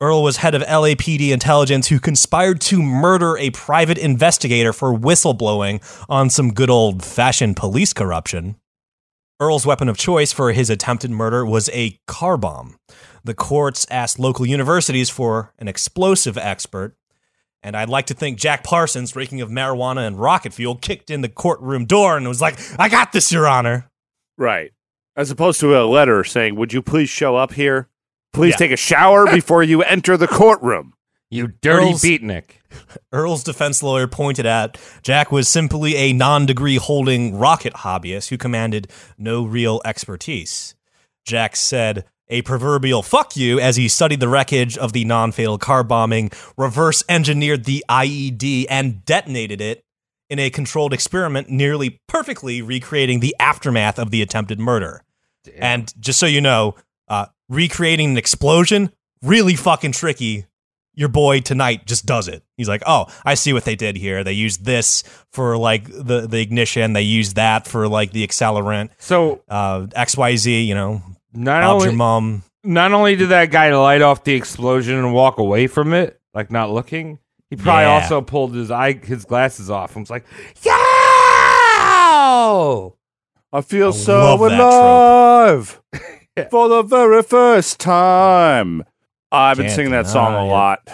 Earl was head of LAPD intelligence who conspired to murder a private investigator for whistleblowing on some good old fashioned police corruption. Earl's weapon of choice for his attempted murder was a car bomb. The courts asked local universities for an explosive expert, and I'd like to think Jack Parsons, reeking of marijuana and rocket fuel, kicked in the courtroom door and was like, I got this, Your Honor. Right. As opposed to a letter saying, "Would you please show up here? Please Yeah. take a shower before you enter the courtroom." You dirty Earl's- beatnik. Earl's defense lawyer pointed out Jack was simply a non degree holding rocket hobbyist who commanded no real expertise. Jack said a proverbial fuck you as he studied the wreckage of the non fatal car bombing, reverse engineered the IED, and detonated it in a controlled experiment, nearly perfectly recreating the aftermath of the attempted murder. And just so you know, uh, recreating an explosion, really fucking tricky your boy tonight just does it. He's like, "Oh, I see what they did here. They used this for like the the ignition. They used that for like the accelerant. So Uh, X Y Z. You know, not Bob's only your mom. not only did that guy light off the explosion and walk away from it, like not looking, he probably Yeah. also pulled his eye his glasses off and was like, "Yeah, I feel I so alive for the very first time. I've been Can't singing that song a it. lot.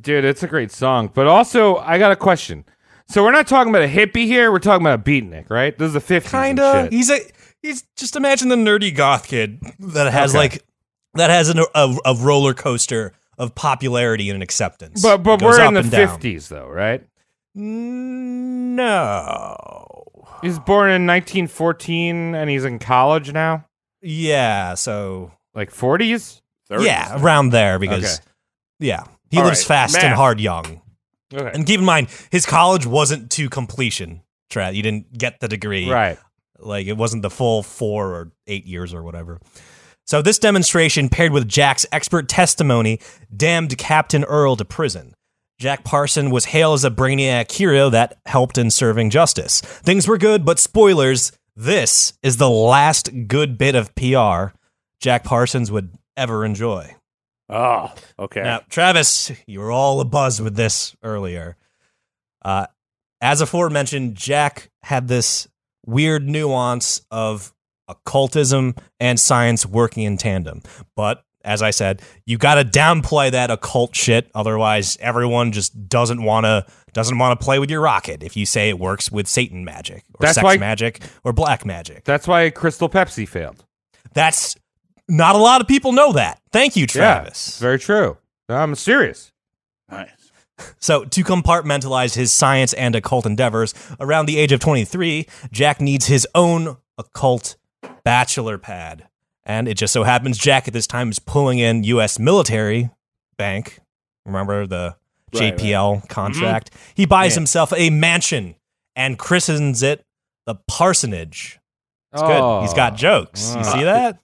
Dude, it's a great song. But also, I got a question. So we're not talking about a hippie here. We're talking about a beatnik, right? This is the 50s. Kinda. and shit. He's a he's just imagine the nerdy goth kid that has Okay. like that has an, a a roller coaster of popularity and acceptance. But but Goes we're up in the and down. 50s though, right? No. He's born in 1914 and he's in college now. Yeah. So Like 40s? 30s. yeah, around there because Okay. yeah, he All lives right, fast and hard young. Okay. And keep in mind, his college wasn't to completion. Trad, you didn't get the degree. Right. Like it wasn't the full four or eight years or whatever. So this demonstration, paired with Jack's expert testimony, damned Captain Earl to prison. Jack Parson was hailed as a brainiac hero that helped in serving justice. Things were good, but spoilers, this is the last good bit of PR Jack Parsons would ever enjoy. Oh, okay. Now, Travis, you were all abuzz with this earlier. Uh, as aforementioned, Jack had this weird nuance of occultism and science working in tandem. But as I said, you got to downplay that occult shit. Otherwise, everyone just doesn't want to doesn't want to play with your rocket if you say it works with Satan magic or That's sex why- magic or black magic. That's why Crystal Pepsi failed. That's not a lot of people know that. Thank you, Travis. Yeah, very true. I'm serious. Nice. So, to compartmentalize his science and occult endeavors, around the age of 23, Jack needs his own occult bachelor pad. And it just so happens Jack at this time is pulling in U.S. military bank. Remember the Right, JPL contract? He buys Yeah. himself a mansion and christens it the parsonage. It's Oh. good. He's got jokes. You Oh. see that?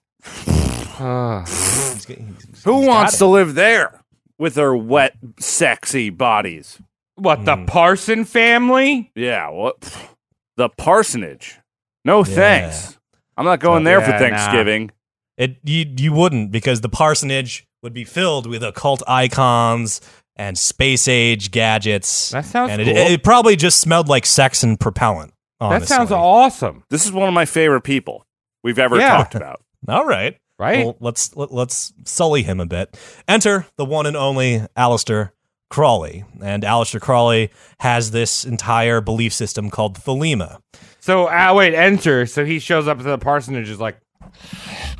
Ah. He's he's- Who he's wants to live there with their wet, sexy bodies? what, the Hmm. Parson family? Yeah, what? The parsonage. No Yeah. thanks. I'm not going there for Yeah, nah. Thanksgiving. It you you wouldn't because the parsonage would be filled with occult icons and space age gadgets. That sounds and cool. it, it probably just smelled like sex and propellant. that sounds awesome, This is one of my favorite people we've ever Yeah. talked about. All right. right? Well, let's let, let's sully him a bit. Enter the one and only Aleister Crowley, and Aleister Crowley has this entire belief system called Thelema. So, uh, wait, enter. So he shows up to the parsonage, is like,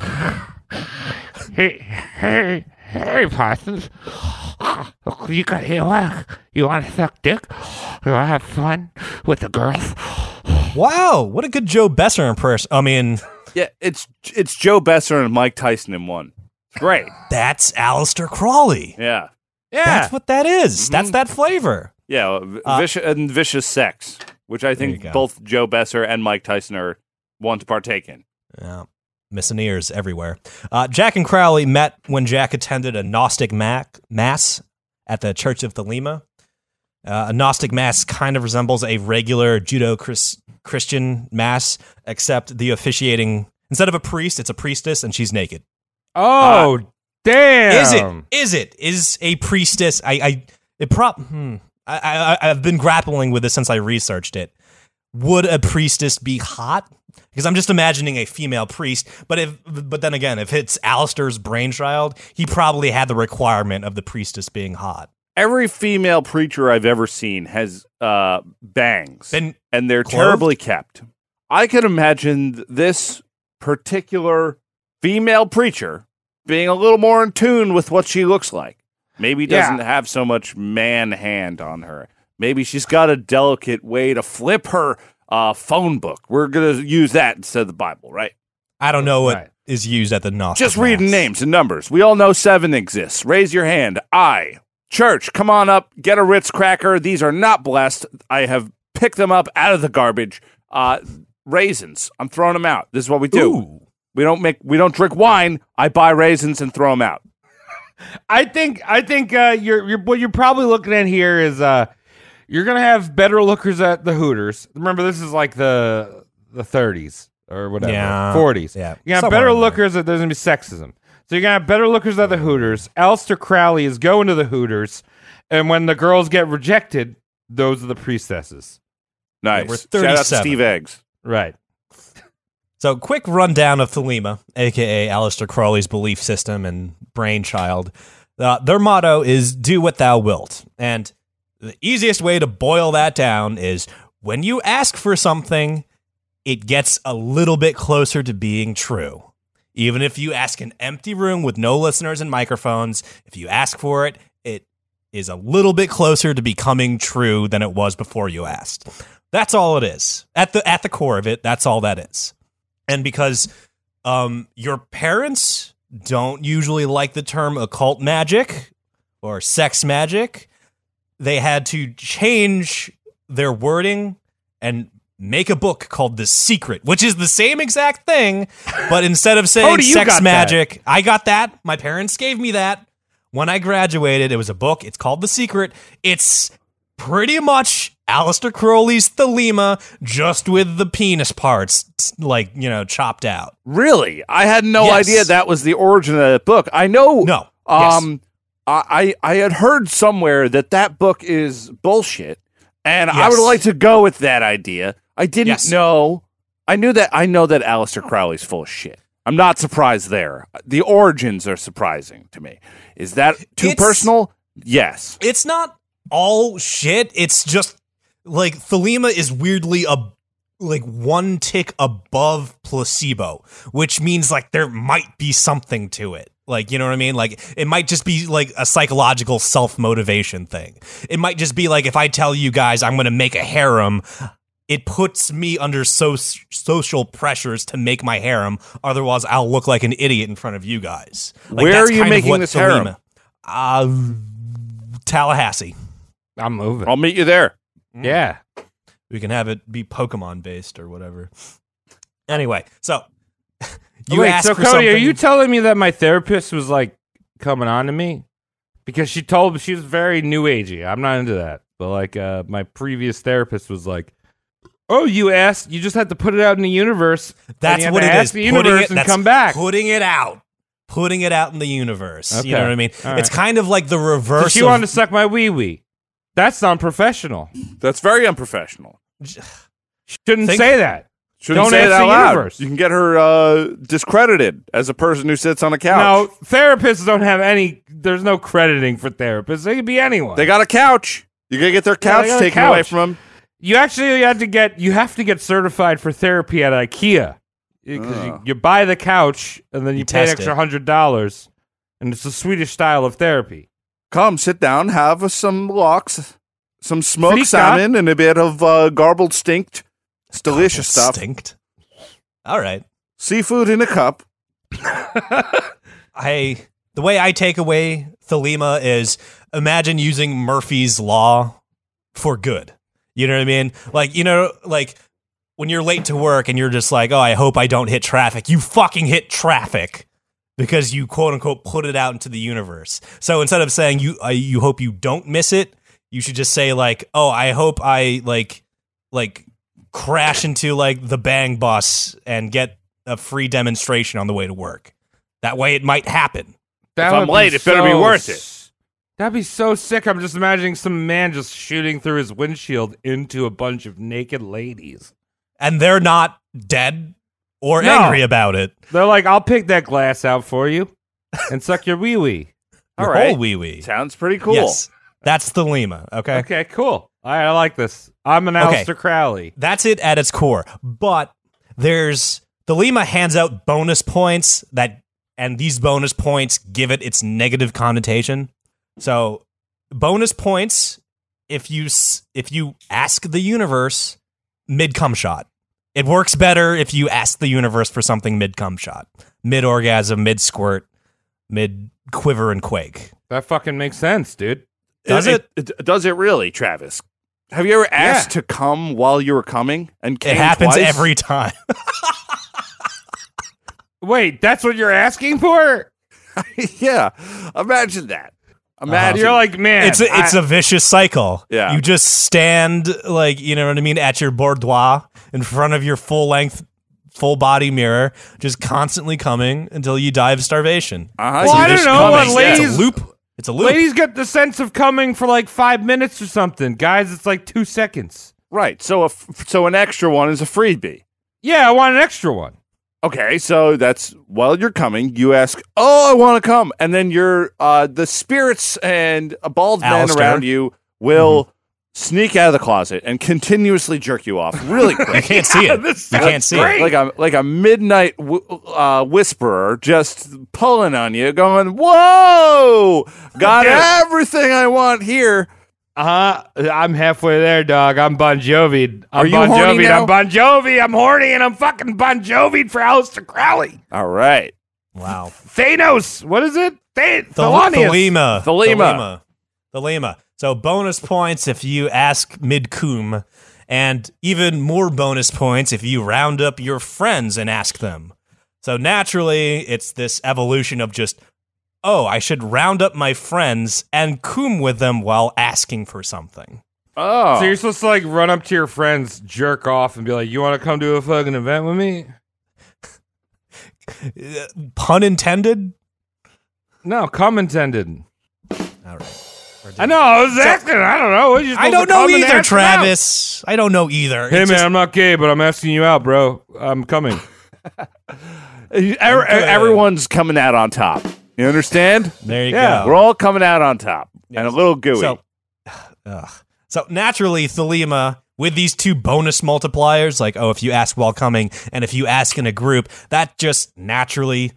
Hey, hey, hey, Parsons. You got here, what? You want to suck dick? You want to have fun with the girls? Wow, what a good Joe Besser impression! I mean, Yeah, it's it's Joe Besser and Mike Tyson in one. It's great. that's Aleister Crowley. Yeah. yeah. That's what that is. That's that flavor. Yeah, v- Uh, vicious and vicious sex, which I think both Joe Besser and Mike Tyson are want to partake in. Yeah. Missing ears everywhere. Uh, Jack and Crowley met when Jack attended a Gnostic mac- mass at the Church of Thelema. Uh, a Gnostic mass kind of resembles a regular Judo Christian mass, except the officiating, instead of a priest, it's a priestess and she's naked. oh, damn. Is it? Is it? Is a priestess? I, I, it prop. Hmm, I, I, I've been grappling with this since I researched it. Would a priestess be hot? Because I'm just imagining a female priest. But if, but then again, if it's Aleister's brainchild, he probably had the requirement of the priestess being hot. Every female preacher I've ever seen has uh, bangs, Then and they're clothed? terribly kept. I can imagine this particular female preacher being a little more in tune with what she looks like. Maybe Yeah. doesn't have so much man hand on her. Maybe she's got a delicate way to flip her uh, phone book. We're gonna use that instead of the Bible, right? I don't know what is Right. used at the Gnostic. Just reading names and numbers. We all know seven exists. Raise your hand. I. Church, come on up. Get a Ritz cracker. These are not blessed. I have picked them up out of the garbage. Uh, raisins. I'm throwing them out. This is what we do. Ooh. We don't make. We don't drink wine. I buy raisins and throw them out. I think I think uh, you're, you're what you're probably looking at here is uh, you're gonna have better lookers at the Hooters. Remember, this is like the the 30s or whatever, Yeah. 40s. Yeah. you have Somewhere better lookers. That there's gonna be sexism. So you're gonna have better lookers at the Hooters. Aleister Crowley is going to the Hooters, and when the girls get rejected, those are the priestesses. Nice. we're Shout out to 37. Steve Eggs. Right. So, quick rundown of Thelema, aka Aleister Crowley's belief system and brainchild. Uh, their motto is "Do what thou wilt," and the easiest way to boil that down is when you ask for something, it gets a little bit closer to being true. Even if you ask an empty room with no listeners and microphones, if you ask for it, it is a little bit closer to becoming true than it was before you asked. That's all it is. At the at the core of it, that's all that is. And because um your parents don't usually like the term occult magic or sex magic, they had to change their wording and make a book called The Secret, which is the same exact thing, but instead of saying sex got that. magic, I got that. My parents gave me that. When I graduated, it was a book. It's called The Secret. It's pretty much Aleister Crowley's Thelema, just with the penis parts, like, you know, chopped out. Really? I had no Yes. idea that was the origin of that book. I know. No. Yes. Um, I I I had heard somewhere that that book is bullshit, and I would like to go with that idea. I didn't Yes. know. I knew that. I know that Aleister Crowley's full of shit. I'm not surprised there. The origins are surprising to me. Is that too It's- personal? Yes. it's not all shit. It's just like Thelema is weirdly a like one tick above placebo, which means like there might be something to it. Like, you know what I mean? Like it might just be like a psychological self-motivation thing. It might just be like if I tell you guys I'm going to make a harem, it puts me under so- social pressures to make my harem. Otherwise, I'll look like an idiot in front of you guys. Like, Where are you making what this harem? Thelema- Uh, Tallahassee. I'm moving. I'll meet you there. yeah. We can have it be Pokemon based or whatever. Anyway, so you Wait, asked so for Cody, are you telling me that my therapist was like coming on to me? Because she told me she was very new agey. I'm not into that. But like uh my previous therapist was like, Oh, you asked you just had to put it out in the universe. That's what to it ask is. The universe it- and come back. Putting it out. Putting it out in the universe. You know what I mean? All It's kind of like the So reverse. she of- wanted to suck my wee wee. That's unprofessional. That's very unprofessional. Shouldn't Think- say that. Shouldn't Don't say it out the loud. universe. You can get her uh, discredited as a person who sits on a couch. No, therapists don't have any. There's no crediting for therapists. They could be anyone. They got a couch. You gotta get their couch they got a taken away from them. you actually had to get. You have to get certified for therapy at IKEA because you, Oh. you buy the couch and then you, You pay an extra hundred dollars, and it's a Swedish style of therapy. Come, sit down, have some lox, some smoked Frika. salmon, and a bit of uh, garbled stinked. It's delicious stuff. Stinked. All right. Seafood in a cup. I the way I take away Thelema is imagine using Murphy's law for good. You know what I mean? Like you know, like when you're late to work and you're just like, oh, I hope I don't hit traffic. You fucking hit traffic because you quote unquote put it out into the universe. So instead of saying you, uh, you hope you don't miss it, you should just say like, oh, I hope I like, like crash into like the bang bus and get a free demonstration on the way to work. That way, it might happen. That If I'm would be late, it better be worth it. That'd be so sick. I'm just imagining some man just shooting through his windshield into a bunch of naked ladies. and they're not dead or No. angry about it. They're like, "I'll pick that glass out for you and suck your wee wee." All Your right. whole wee wee. Sounds pretty cool. Yes, that's Thelema. Okay? Okay, cool. All right, I like this. I'm an Okay. Aleister Crowley. that's it at its core. But there's Thelema hands out bonus points that, and these bonus points give it its negative connotation. So bonus points if you if you ask the universe mid cum shot. It works better if you ask the universe for something mid cum shot, mid orgasm, mid squirt, mid quiver and quake. That fucking makes sense, dude. Does it, it- Does it really, Travis? Have you ever asked Yeah. to come while you were coming? And It happens twice? every time. Wait, that's what you're asking for? yeah. Imagine that. Imagine. You're like, man, it's a, it's I- a vicious cycle. Yeah. You just stand like, you know what I mean, at your boudoir in front of your full length, full body mirror, just constantly coming until you die of starvation. Uh-huh. Well, You I don't know come what ladies- loop. It's a loop. ladies get the sense of coming for like five minutes or something. Guys, it's like two seconds. Right. So a f- so an extra one is a freebie. Yeah, I want an extra one. Okay, so that's while you're coming, you ask, "Oh, I want to come," and then your uh, the spirits and a bald men Aleister. around you will sneak out of the closet and continuously jerk you off really quick. you can't see it. this You can't see great. it. like a like a midnight w- uh, whisperer just pulling on you, going, "Whoa, got Dude. everything I want here." Uh huh. I'm halfway there, dog. I'm Bon Jovi. I'm Are you Bon horny Jovi. now? I'm Bon Jovi. I'm horny and I'm fucking Bon Jovi for Aleister Crowley. All right, Wow. Thanos. What is it? Th- The, Thelonious. Thelema. Thelema. Thelema. So bonus points if you ask mid cum, and even more bonus points if you round up your friends and ask them. So naturally, it's this evolution of just, oh, I should round up my friends and cum with them while asking for something. oh, So you're supposed to like run up to your friends, jerk off, and be like, "You want to come to a fucking event with me?" Pun intended? No, come intended. All right. I know. I was asking. I don't know. What, you I don't to know either, ask them out? Travis. I don't know either. Hey It's man, just- I'm not gay, but I'm asking you out, bro. I'm coming. Every- everyone's coming out on top. You understand? there you Yeah, go. We're all coming out on top, and a little gooey. So, ugh. so naturally, Thelema, with these two bonus multipliers, like, oh, if you ask while coming and if you ask in a group, that just naturally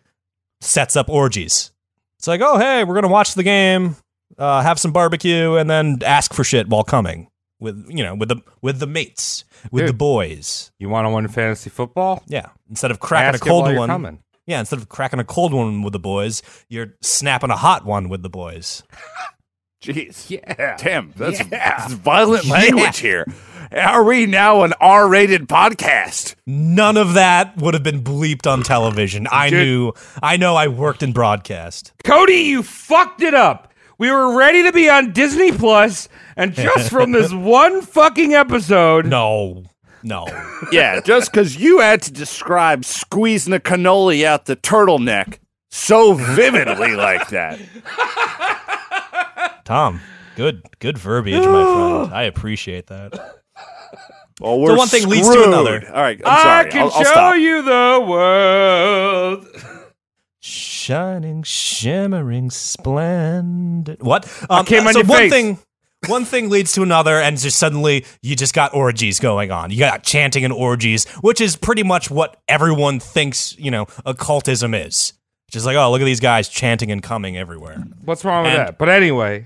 sets up orgies. It's like, oh, hey, we're going to watch the game, uh, have some barbecue, and then ask for shit while coming with, you know, with the, with the mates, with Dude. the boys. You want to win fantasy football? Yeah. Instead of cracking Ask a it while cold you're one. coming. Yeah. Instead of cracking a cold one with the boys, you're snapping a hot one with the boys. Jeez. Yeah. Tim, that's, Yeah. that's violent language here. Are we now an R rated podcast? None of that would have been bleeped on television. I Dude. knew. I know. I worked in broadcast. Cody, you fucked it up. We were ready to be on Disney Plus, and just from this one fucking episode, No, no. Yeah, just because you had to describe squeezing a cannoli out the turtleneck so vividly like that. Tom, good, good verbiage, my friend. I appreciate that. Well, we're one thing leads to another. All right, I'm I can I'll, I'll show stop. you the world. Shining, shimmering, splendid. What? Um, came on so your one face. thing, one thing leads to another, and just suddenly you just got orgies going on. You got chanting and orgies, which is pretty much what everyone thinks. You know, occultism is. Just like, oh, look at these guys chanting and coming everywhere. What's wrong with And- that? But anyway,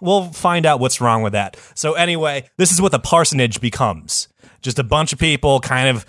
We'll find out what's wrong with that. So anyway, this is what the parsonage becomes. Just a bunch of people, kind of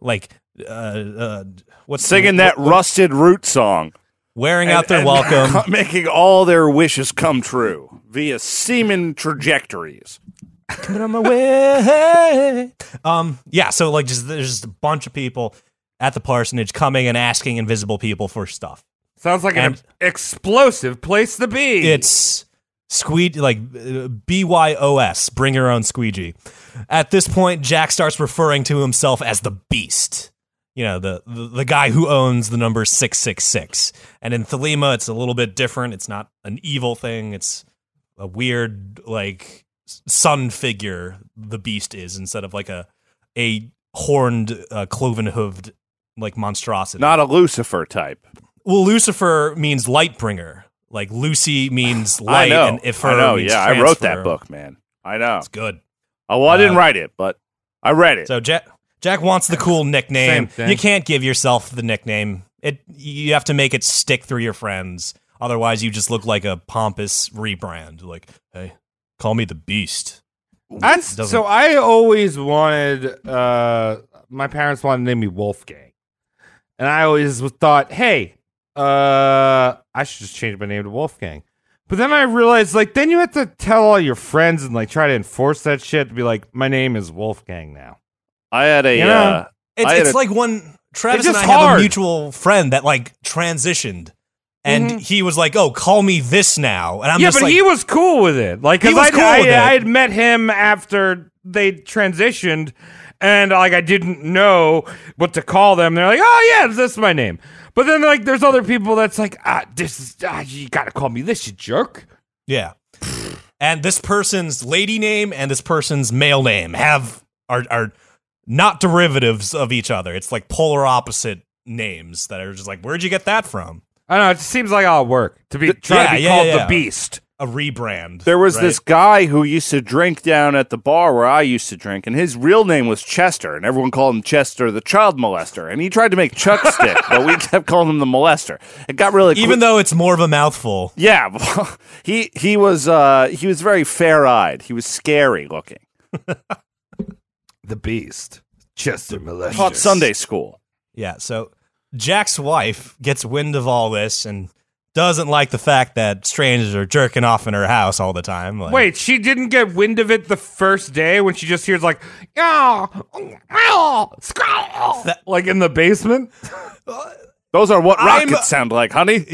like, uh, uh what's Singing that rusted root song. wearing and- out their welcome. making all their wishes come true via semen trajectories. coming on my way. Um, yeah, so like just there's just a bunch of people at the parsonage coming and asking invisible people for stuff. sounds like an explosive place to be. It's squeegee like uh, BYOS, bring your own squeegee. At this point, Jack starts referring to himself as the Beast. You know, the, the the guy who owns the number 666. And in Thelema, it's a little bit different. It's not an evil thing. It's a weird like sun figure the beast is instead of like a a horned uh, cloven hooved like monstrosity. Not a Lucifer type. Well, Lucifer means light bringer. Like Lucy means light, I know. and if I know. Yeah, I wrote that book, man. I know. It's good. Oh, well, I didn't Uh, write it, but I read it. So Jack Jack wants the cool nickname. You can't give yourself the nickname. It you have to make it stick through your friends. Otherwise, you just look like a pompous rebrand. Like, hey, call me the Beast. That's Doesn't- so. I always wanted. uh My parents wanted to name me Wolfgang, and I always thought, hey, uh I should just change my name to Wolfgang. But then I realized, like, then you have to tell all your friends and like try to enforce that shit to be like, my name is Wolfgang now. I had a. You know, uh, It's I had it's a- like when Travis and I just have a mutual friend that like transitioned, and Mhm. he was like, "Oh, call me this now," and I'm yeah, just but like, he was cool with it. Like, He cause was I, cool I, with it. I had met him after they transitioned, and like I didn't know what to call them. They're like, "Oh yeah, this is my name." But then like, there's other people that's like, "Ah, this is ah, you gotta call me this, you jerk." Yeah. And this person's lady name and this person's male name have are are not derivatives of each other. It's like polar opposite names that are just like, where'd you get that from? I don't know. It just seems like all work to be try yeah, to be yeah, called yeah. the Beast. A rebrand. There was right? this guy who used to drink down at the bar where I used to drink, and his real name was Chester, and everyone called him Chester the child molester. And he tried to make Chuck stick, but we kept calling him the molester. It got really even though it's more of a mouthful. yeah, he he was uh, he was very fair eyed. He was scary looking. The Beast. Chester Malicious. Taught Sunday school. Yeah, so Jack's wife gets wind of all this and doesn't like the fact that strangers are jerking off in her house all the time. Like, Wait, she didn't get wind of it the first day when she just hears like, oh, oh, squall," like in the basement. Those are what I'm- rockets sound like, honey.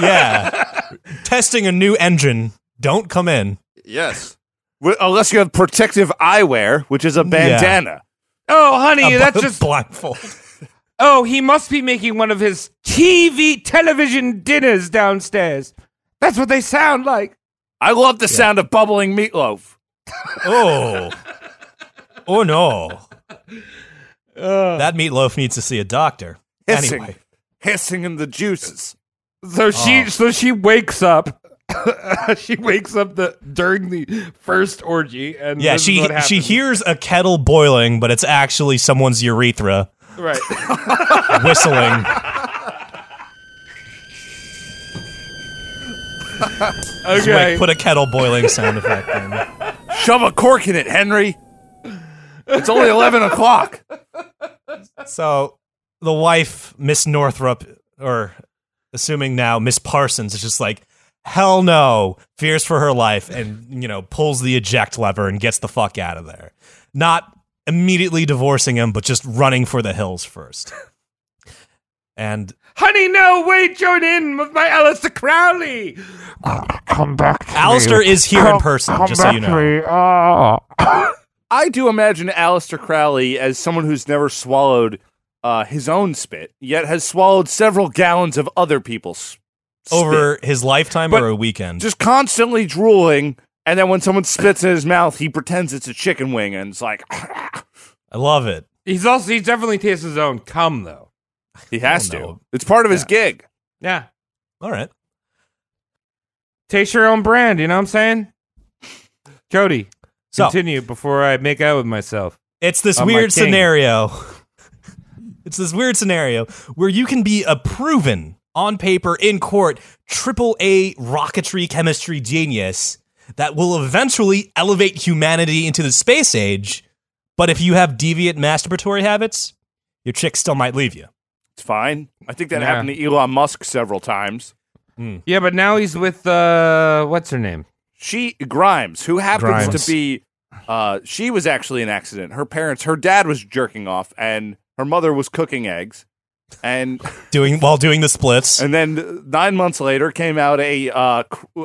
yeah, testing a new engine. Don't come in. yes. Unless you have protective eyewear, which is a bandana. Oh, honey, A that's bl- just. blindfold. Oh, he must be making one of his TV television dinners downstairs. That's what they sound like. I love the sound of bubbling meatloaf. Oh. Oh no. that meatloaf needs to see a doctor. Hissing. Anyway. Hissing in the juices. So she, Oh. so she wakes up. she wakes up the during the first orgy, and Yeah, she she hears a kettle boiling, but it's actually someone's urethra right. whistling. Okay, Like, put a kettle boiling sound effect in. Shove a cork in it, Henry. It's only 11 o'clock. So the wife, Miss Northrup, or assuming now Miss Parsons, is just like, hell no, fears for her life, and you know pulls the eject lever and gets the fuck out of there. Not immediately divorcing him, but just running for the hills first. And honey, no, wait, join in with my Aleister Crowley. Come back to Aleister me. is here in person, come just so back you to know. me. Oh. I do imagine Aleister Crowley as someone who's never swallowed uh, his own spit, yet has swallowed several gallons of other people's spit. over his lifetime But or a weekend. just constantly drooling And then when someone spits in his mouth, he pretends it's a chicken wing and it's like I love it. He's also he definitely tastes his own cum though. he has to. know. It's part of his gig. Yeah. All right. Taste your own brand, you know what I'm saying? Cody, So continue before I make out with myself. it's this weird scenario. it's this weird scenario where you can be a proven on paper in court triple A rocketry chemistry genius that will eventually elevate humanity into the space age. But if you have deviant masturbatory habits, your chick still might leave you. It's fine. I think that Yeah. happened to Elon Musk several times. Yeah, but now he's with uh what's her name? She Grimes, who happens Grimes. to be uh she was actually an accident. Her parents, her dad was jerking off and her mother was cooking eggs. And Doing while doing the splits. and then 9 months later came out a uh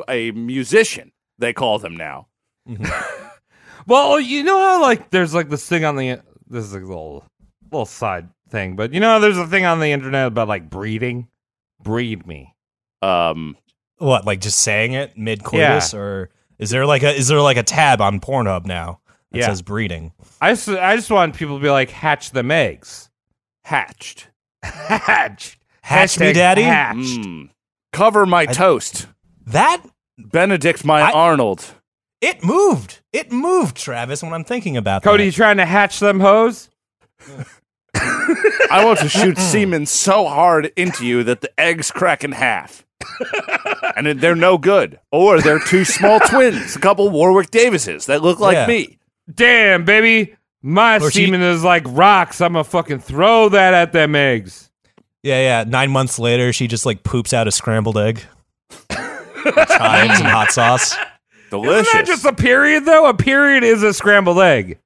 a musician, they call them now. Well, you know how like there's like this thing on the this is a little little side thing, but you know how there's a thing on the internet about like breeding? Breed me. Um What, like just saying it mid coitus, or is there like a is there like a tab on Pornhub now that Yeah. says breeding? I just I just want people to be like hatch them eggs. hatched. Hatch. Hatch me, daddy. Hatched. Mm. Cover my toast. That Benedict my I- Arnold. it moved. It moved, Travis. When I'm thinking about Cody, that. you trying to hatch them hoes? I want to shoot semen so hard into you that the eggs crack in half. and then they're no good. Or they're two small twins, a couple Warwick Davises that look like Yeah. me. Damn, baby. My Or she- semen is like rocks. I'm gonna fucking throw that at them eggs. Yeah, yeah. Nine months later, she just like poops out a scrambled egg, chives and hot sauce. Delicious. Isn't that just a period though? A period is a scrambled egg.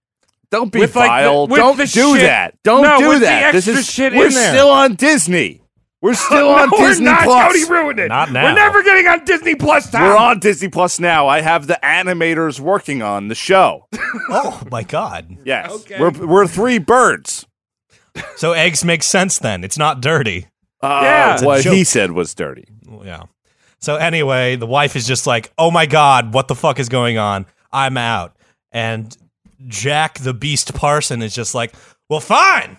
Don't be with, like, the- Don't do shit- that. Don't No, do with the that. this is shit we're there. still on Disney. We're still on no, Disney we're not. Plus. Cody ruined it. Not now. We're never getting on Disney Plus. Tom. We're on Disney Plus now. I have the animators working on the show. Oh my god! Yes. Okay. We're we're three birds. So eggs make sense then. It's not dirty. Uh, Yeah. It's what joke. he said was dirty. Yeah. So anyway, the wife is just like, "Oh my god, what the fuck is going on? I'm out." And Jack the Beast Parson is just like, "Well, fine.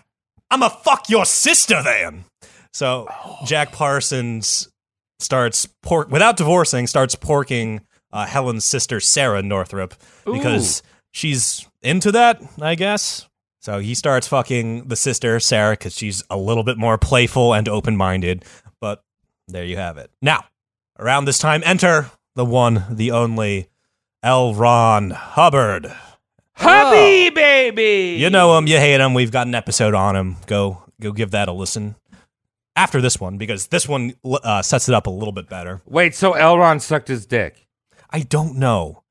I'm a fuck your sister then." So Jack Parsons starts pork without divorcing, starts porking uh, Helen's sister Sarah Northrup because she's into that, I guess. So he starts fucking the sister Sarah because she's a little bit more playful and open minded. But there you have it. Now, around this time, enter the one, the only L. Ron Hubbard. Hubby baby. You know him, you hate him. We've got an episode on him. Go, go, give that a listen. After this one, because this one uh, sets it up a little bit better. Wait, so Elron sucked his dick. I don't know.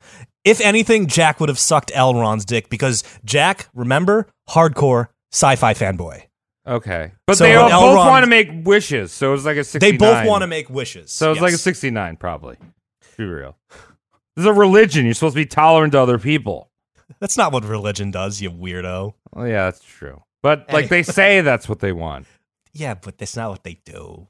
If anything, Jack would have sucked Elron's dick because Jack, remember, hardcore sci-fi fanboy. Okay, but So they all when both want to make wishes, so it's like a They 69. both want to make wishes. So it's like a 69, probably. Be real. This is a religion. You're supposed to be tolerant to other people. That's not what religion does, you weirdo. Well, yeah, that's true. But like they say, that's what they want. Yeah, but that's not what they do.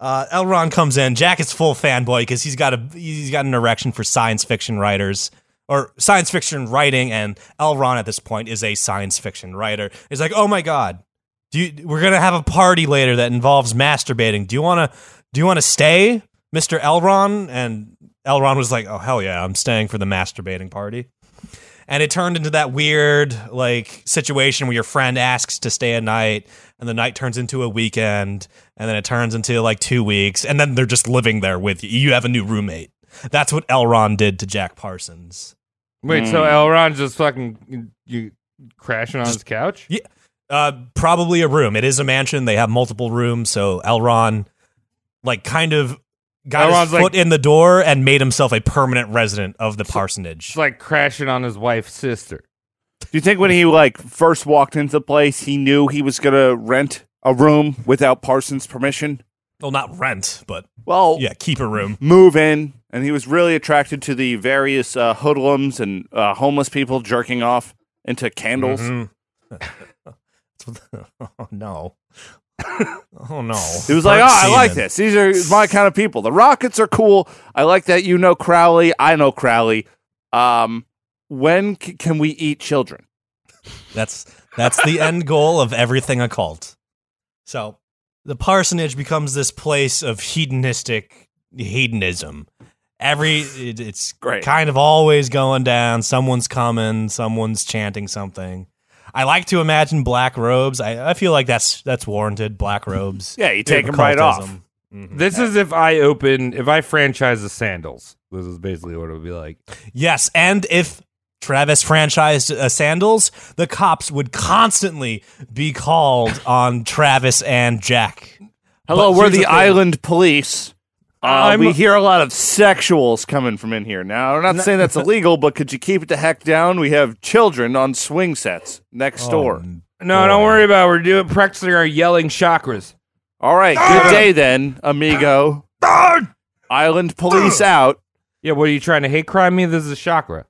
Uh, Elron comes in. Jack is full fanboy because he's got a he's got an erection for science fiction writers or science fiction writing, and Elron at this point is a science fiction writer. He's like, oh my god, do you, we're gonna have a party later that involves masturbating. Do you want to do you want to stay, Mister Elron? And Elron was like, oh hell yeah, I'm staying for the masturbating party. And it turned into that weird like situation where your friend asks to stay a night and the night turns into a weekend and then it turns into like 2 weeks and then they're just living there with you. You have a new roommate. That's what Elron did to Jack Parsons. Wait, so Elron just fucking you crashing on his couch? Yeah. Uh, probably a room. It is a mansion. They have multiple rooms. So Elron, like, kind of got Elron's his like- foot in the door and made himself a permanent resident of the parsonage. It's like crashing on his wife's sister. Do you think when he like first walked into the place, he knew he was gonna rent a room without Parsons' permission? well, not rent, but Well, yeah, keep a room. move in, and he was really attracted to the various uh, hoodlums and uh, homeless people jerking off into candles. Mhm. oh no. oh no. He was like, "Oh, I like this. These are my kind of people. The Rockets are cool. I like that you know Crowley. I know Crowley. Um, when c- can we eat children? That's that's the end goal of everything occult. So the parsonage becomes this place of hedonistic hedonism. Every it, it's Great. kind of always going down. Someone's coming. Someone's chanting something. I like to imagine black robes. I, I feel like that's that's warranted. Black robes. Yeah, you take them right off. Mhm. This is if I open, if I franchise the sandals. This is basically what it would be like. Yes, and if Travis franchised uh, sandals, the cops would constantly be called on Travis and Jack. Hello, But we're the, the island police. Uh, we hear a lot of sexuals coming from in here. Now, I'm not saying that's illegal, but could you keep it the heck down? We have children on swing sets next door. Um, No, don't worry about it. We're doing practicing our yelling chakras. All right, good day then, amigo. Island police out. Yeah, what are you trying to hate crime me? This is a chakra.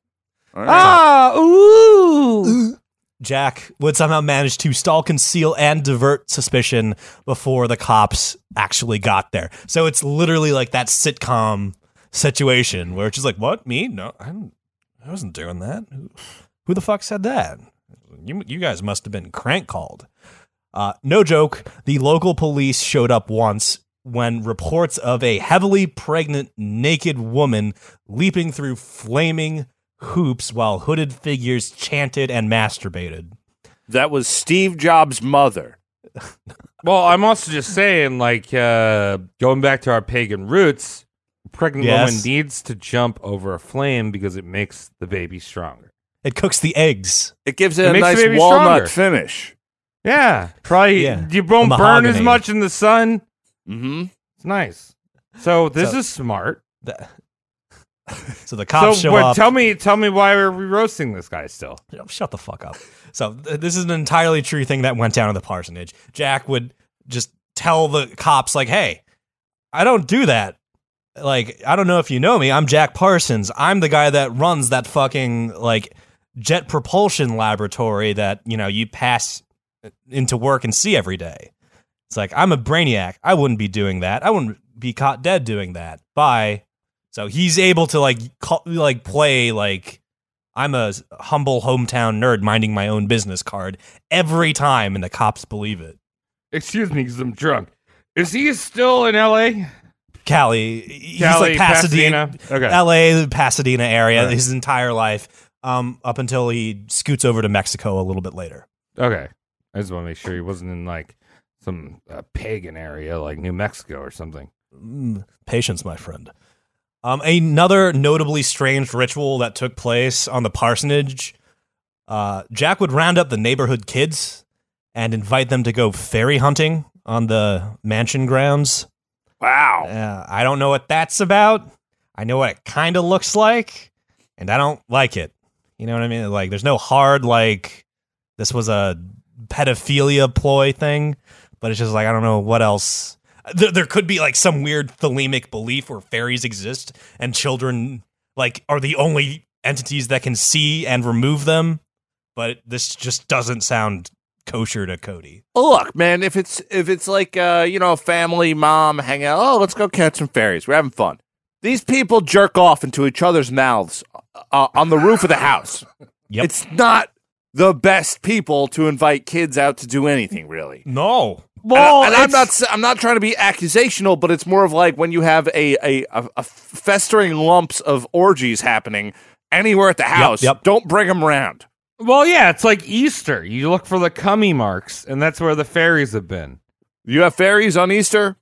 All right. Ah, ooh. Jack would somehow manage to stall, conceal, and divert suspicion before the cops actually got there. So it's literally like that sitcom situation where it's just like, "What? Me? No, I, didn't, I wasn't doing that. Who, who the fuck said that? You, you guys must have been crank called." Uh, no joke. The local police showed up once when reports of a heavily pregnant naked woman leaping through flaming hoops while hooded figures chanted and masturbated. That was Steve Jobs' mother. Well, I'm also just saying, like, uh, going back to our pagan roots, pregnant Yes. woman needs to jump over a flame because it makes the baby stronger. It cooks the eggs. It gives it, It a makes the nice baby walnut stronger. finish. Yeah, probably. Yeah. You won't burn as much in the sun. Mm-hmm. It's nice. So this So- is smart. The- so the cops so show what, up. tell me, tell me why are we roasting this guy still? Shut the fuck up. So th- this is an entirely true thing that went down in the parsonage. Jack would just tell the cops like, "Hey, I don't do that. Like, I don't know if you know me. I'm Jack Parsons. I'm the guy that runs that fucking like jet propulsion laboratory that, you know, you pass uh, into work and see every day." It's like, "I'm a brainiac. I wouldn't be doing that. I wouldn't be caught dead doing that." Bye. So he's able to like call, like play like I'm a humble hometown nerd minding my own business card every time, and the cops believe it. Excuse me, because I'm drunk. Is he still in L.A.? Cali, he's Cali, like Pasadena, Okay. L.A., Pasadena area right. his entire life, um, up until he scoots over to Mexico a little bit later. Okay. I just want to make sure he wasn't in like some uh, pagan area like New Mexico or something. Mm, patience, my friend. Um, another notably strange ritual that took place on the parsonage. Uh, Jack would round up the neighborhood kids and invite them to go fairy hunting on the mansion grounds. Wow. Uh, I don't know what that's about. I know what it kind of looks like, and I don't like it. You know what I mean? Like, there's no hard like this was a pedophilia ploy thing, but it's just like I don't know what else. There, there could be like some weird thelemic belief where fairies exist and children like are the only entities that can see and remove them. But this just doesn't sound kosher to Cody. Look, man, if it's if it's like uh, you know, family mom hang out, oh, let's go catch some fairies. We're having fun. These people jerk off into each other's mouths uh, on the roof of the house. Yep. It's not the best people to invite kids out to do anything, really. No. Well, and, and I'm not I'm not trying to be accusational, but it's more of like when you have a a, a, a festering lumps of orgies happening anywhere at the house. yep. Don't bring them around. Well, yeah, it's like Easter. You look for the cummy marks, and that's where the fairies have been. You have fairies on Easter.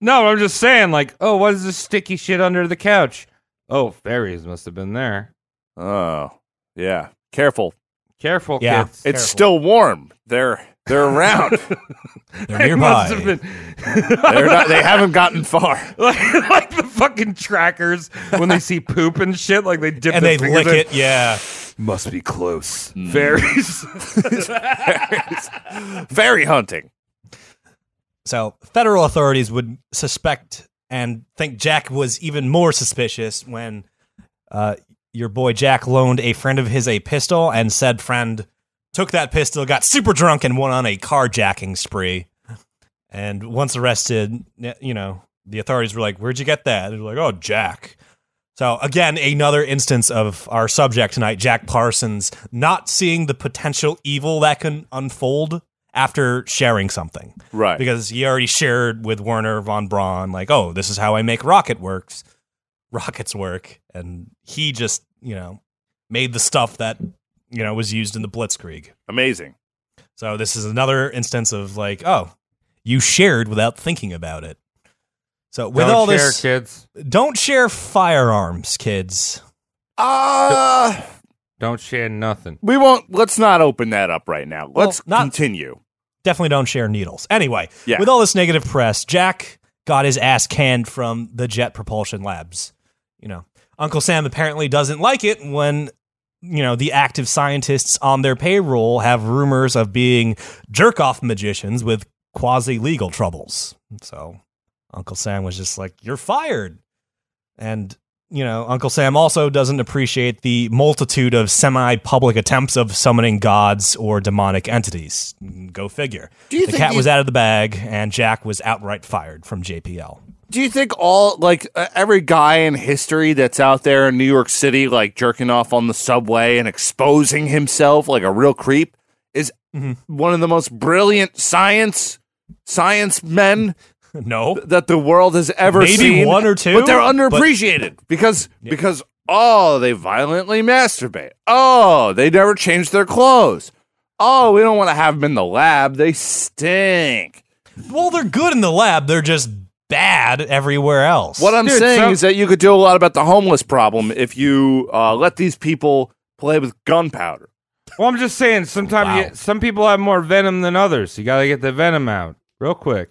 No, I'm just saying, like, oh, what is this sticky shit under the couch? Oh, fairies must have been there. Oh, yeah. Careful. Careful, Yeah. kids. It's still warm. They're they're around. They're They must nearby. have been they're not, they haven't gotten far. like, like the fucking trackers when they see poop and shit. Like they dip and their they lick in. it. Yeah. Must be close. Fairies. Fairy hunting. So federal authorities would suspect and think Jack was even more suspicious when uh, your boy Jack loaned a friend of his a pistol, and said friend took that pistol, got super drunk, and went on a carjacking spree. And once arrested, you know, the authorities were like, "Where'd you get that?" They're like, "Oh, Jack." So again, another instance of our subject tonight, Jack Parsons, not seeing the potential evil that can unfold after sharing something. Right. Because he already shared with Wernher von Braun, like, oh, this is how I make rocket works, rockets work, and he just, you know, made the stuff that you know was used in the Blitzkrieg. Amazing. So this is another instance of like, oh, you shared without thinking about it. So with Don't all share, this, kids. don't share firearms, kids. Uh Don't share nothing. we won't let's not open that up right now. Let's not- continue. Definitely don't share needles. Anyway, Yeah. with all this negative press, Jack got his ass canned from the Jet Propulsion Labs. You know, Uncle Sam apparently doesn't like it when you know the active scientists on their payroll have rumors of being jerk off magicians with quasi legal troubles. So Uncle Sam was just like, "You're fired," and you know, Uncle Sam also doesn't appreciate the multitude of semi public attempts of summoning gods or demonic entities. Go figure. The cat was out of the bag, and Jack was outright fired from JPL. Do you think all like uh, every guy in history that's out there in New York City, like jerking off on the subway and exposing himself like a real creep, is Mhm. one of the most brilliant science science men no. that the world has ever Maybe seen? one or two, but they're but- underappreciated because because oh they violently masturbate. Oh they never change their clothes. Oh we don't want to have them in the lab. They stink. Well, they're good in the lab. They're just bad everywhere else. What I'm Dude, saying so- is that you could do a lot about the homeless problem if you uh, let these people play with gunpowder. Well, I'm just saying. Sometimes Wow. you, some people have more venom than others. You got to get the venom out real quick.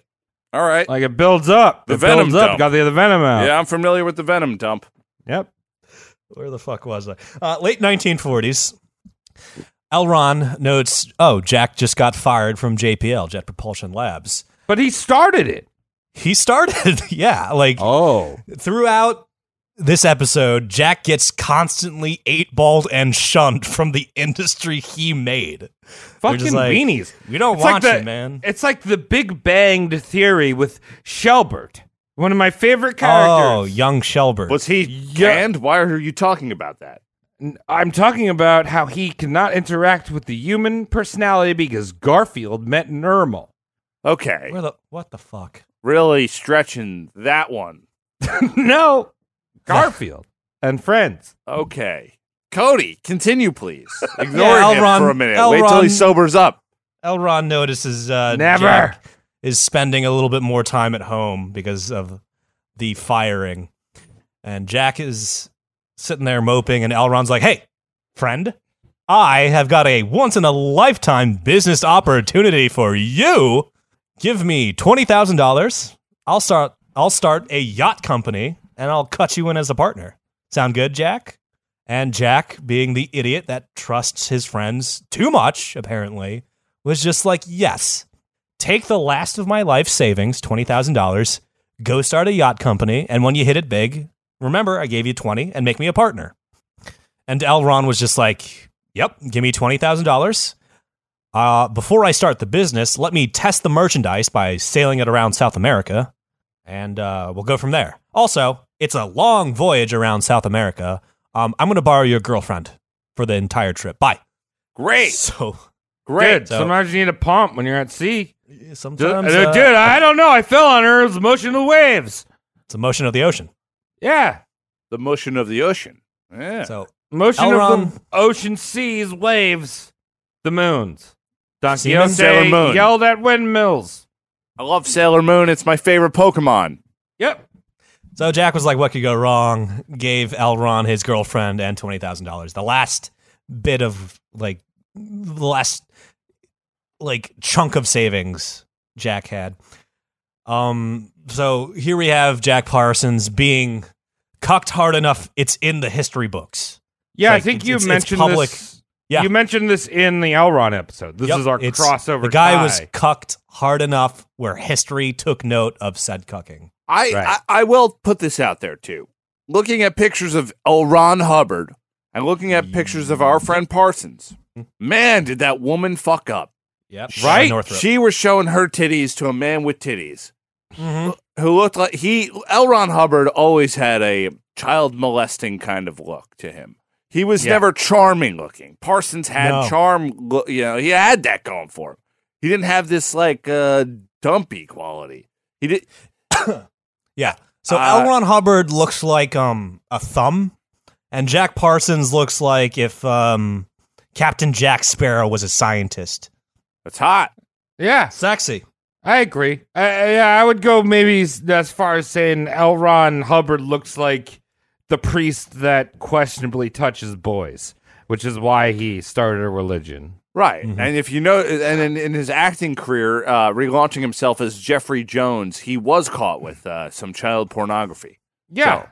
All right. Like it builds up. The it venom builds up. dump. Got the get the venom out. yeah, I'm familiar with the venom dump. Yep. Where the fuck was I? Uh, late 1940s. Elron notes, oh, Jack just got fired from JPL, Jet Propulsion Labs. But he started it. He started, yeah, like Oh. throughout this episode, Jack gets constantly eight balled and shunned from the industry he made. Fucking just like, weenies. We don't It's like want the- you, man. It's like the Big Banged theory with Shelbert, one of my favorite oh, characters. Oh, young Shelbert. Was he Yeah. canned? Why are you talking about that? I'm talking about how he cannot interact with the human personality because Garfield met normal. Okay, Where the what the fuck? Really stretching that one. no, Garfield and friends. Okay, Cody, continue, please. Ignore Yeah, him Elron- for a minute. Wait till he sobers up. Elron notices uh, Never. Jack is spending a little bit more time at home because of the firing, and Jack is sitting there moping, and Elron's like, "Hey, friend, I have got a once in a lifetime business opportunity for you. Give me twenty thousand dollars. I'll start. I'll start a yacht company, and I'll cut you in as a partner. Sound good, Jack?" And Jack, being the idiot that trusts his friends too much, apparently, was just like, yes, take the last of my life savings, $20,000, go start a yacht company, and when you hit it big, remember I gave you 20 and make me a partner. And Elron was just like, yep, give me $20,000. Uh, before I start the business, let me test the merchandise by sailing it around South America, and uh, we'll go from there. Also, it's a long voyage around South America. Um, I'm going to borrow your girlfriend for the entire trip. Bye. Great, So, great. Dude, sometimes you need a pump when you're at sea. Sometimes dude, uh, I don't know. I fell on her. It was the motion of the waves. it's a motion of the ocean. Yeah. The motion of the ocean. Yeah. So Motion of the ocean, seas, waves, the moons. Don Seaman? Sailor Moon. yelled at windmills. I love Sailor Moon. It's my favorite Pokemon. Yep. So Jack was like, "What could go wrong?" Gave Elron his girlfriend and twenty thousand dollars. The last bit of like the last like chunk of savings Jack had. Um. So here we have Jack Parsons being cucked hard enough. It's in the history books. Yeah, I think it's- you it's- it's mentioned public. this. Yeah. You mentioned this in the Elron episode. This Yep, is our it's- crossover. The guy tie. was cucked hard enough where history took note of said cucking. I, Right. I I will put this out there too. Looking at pictures of L. Ron Hubbard and looking at pictures of our friend Parsons, man, did that woman fuck up. Yep. Right? Northrup. She was showing her titties to a man with titties. Mm-hmm. who looked like he L. Ron Hubbard always had a child molesting kind of look to him. He was Yeah. never charming looking. Parsons had No. charm, you know, he had that going for him. He didn't have this like uh, dumpy quality. He did. Yeah. So Uh, L. Ron Hubbard looks like um a thumb, and Jack Parsons looks like if um Captain Jack Sparrow was a scientist. That's hot. Yeah, Sexy. I agree. I, I- yeah, I would go maybe as far as saying L. Ron Hubbard looks like the priest that questionably touches boys, which is why he started a religion. Right. Mm-hmm. And if you know, and in, in his acting career, uh, relaunching himself as Jeffrey Jones, he was caught with uh, some child pornography. Yeah. So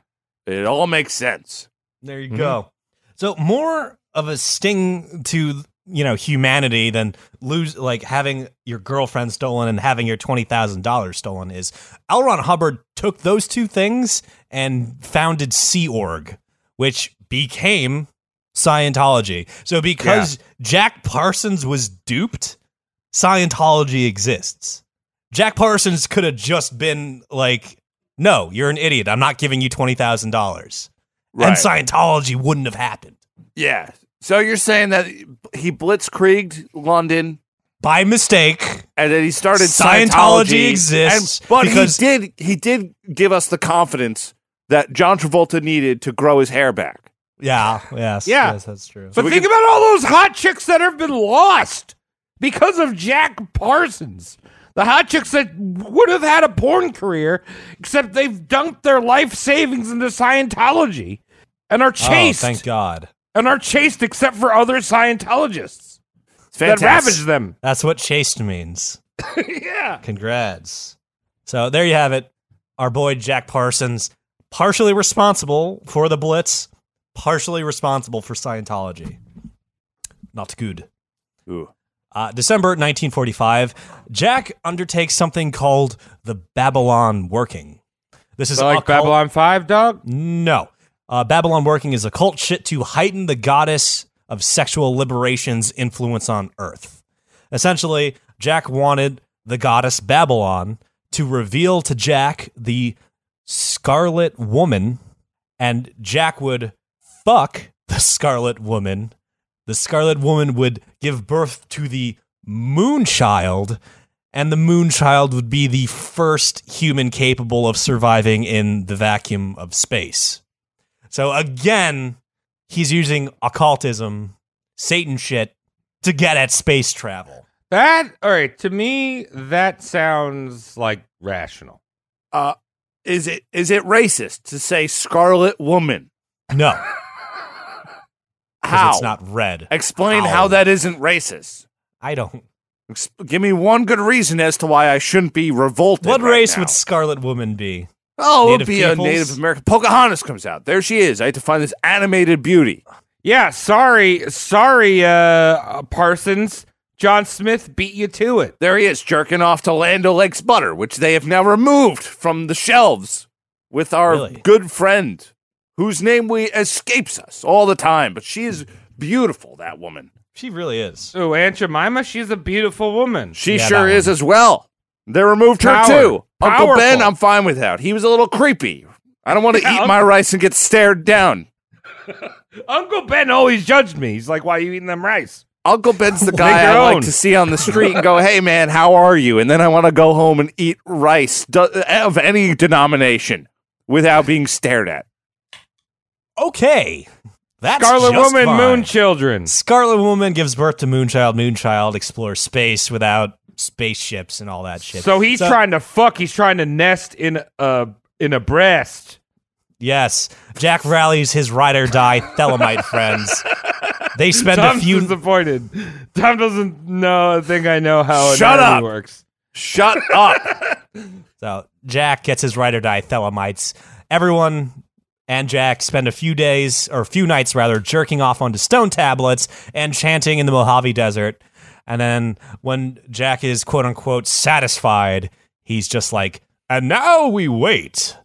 it all makes sense. There you Mhm. go. So more of a sting to you know humanity than lose like having your girlfriend stolen and having your twenty thousand dollars stolen is L. Ron Hubbard took those two things and founded Sea Org, which became Scientology. So because Jack Parsons was duped, Scientology exists. Jack Parsons could have just been like, "No, you're an idiot. I'm not giving you twenty thousand dollars." and Scientology wouldn't have happened Yeah. So you're saying that he blitzkrieged London by mistake. and then he started Scientology Scientology, exists and, but he did he did give us the confidence that John Travolta needed to grow his hair back. Yeah, yes, Yeah. yes, that's true. But we think can- about all those hot chicks that have been lost because of Jack Parsons. The hot chicks that would have had a porn career, except they've dunked their life savings into Scientology and are oh, chased. thank God. and are chased except for other Scientologists It's that fantastic. ravage them. That's what chased means. yeah. Congrats. So there you have it. Our boy Jack Parsons, partially responsible for the Blitz, partially responsible for Scientology. Not good. Ooh. Uh, December 1945, Jack undertakes something called the Babylon Working. This is So like occult- Babylon 5, dog? No. Uh, Babylon Working is occult shit to heighten the goddess of sexual liberation's influence on Earth. Essentially, Jack wanted the goddess Babylon to reveal to Jack the Scarlet Woman, and Jack would fuck the Scarlet Woman. The Scarlet Woman would give birth to the Moonchild, and the Moonchild would be the first human capable of surviving in the vacuum of space. So again, he's using occultism, Satan shit to get at space travel. That, all right, to me, that sounds like rational. Uh, is it is it racist to say Scarlet Woman? No. How? it's not red. Explain How? how that isn't racist. I don't. Ex- Give me one good reason as to why I shouldn't be revolted. What right race now. would Scarlet Woman be? Oh, it would be a? Native American. Pocahontas comes out. There she is. I had to find this animated beauty. Yeah, sorry, sorry, uh, Parsons. John Smith beat you to it. There he is, jerking off to Land O'Lakes butter, which they have now removed from the shelves with our Really? good friend, whose name we escapes us all the time. But she is beautiful. That woman. She really is. Oh, Aunt Jemima, she's a beautiful woman. She Yeah, sure is as well. They removed her Power. too. Uncle Ben, I'm fine with that. He was a little creepy. I don't want to Yeah, eat my rice and get stared down. Uncle Ben always judged me. He's like, "Why are you eating them rice?" Uncle Ben's the guy your I like to see on the street and go, "Hey man, how are you?" And then I want to go home and eat rice do- of any denomination without being stared at. Okay, that's Scarlet just Woman, fine. Moon Children. Scarlet Woman gives birth to Moonchild. Moonchild explores space without spaceships and all that shit. So he's trying to fuck. He's trying to nest in a in a breast. Yes, Jack rallies his ride or die Thelemite friends. They spend a Tom's few. disappointed. Tom doesn't know. I think I know how Shut up. works. Shut up. So Jack gets his ride or die Thelemites. Everyone and Jack spend a few days or a few nights rather jerking off onto stone tablets and chanting in the Mojave Desert. And then when Jack is quote unquote satisfied, he's just like, and now we wait.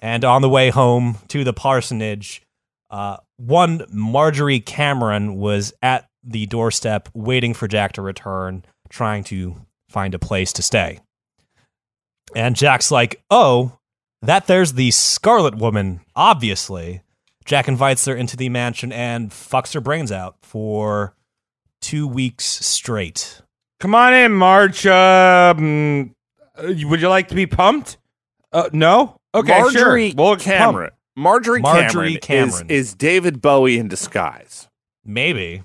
And on the way home to the parsonage, uh, one Marjorie Cameron was at the doorstep waiting for Jack to return, trying to find a place to stay. And Jack's like, "Oh, that there's the Scarlet Woman, obviously." Jack invites her into the mansion and fucks her brains out for two weeks straight. Come on in, Marge. Um, would you like to be pumped? Uh, no. Okay, Marjorie sure. Well, Cameron. Marjorie, Marjorie Cameron, Cameron. Is, is David Bowie in disguise. Maybe.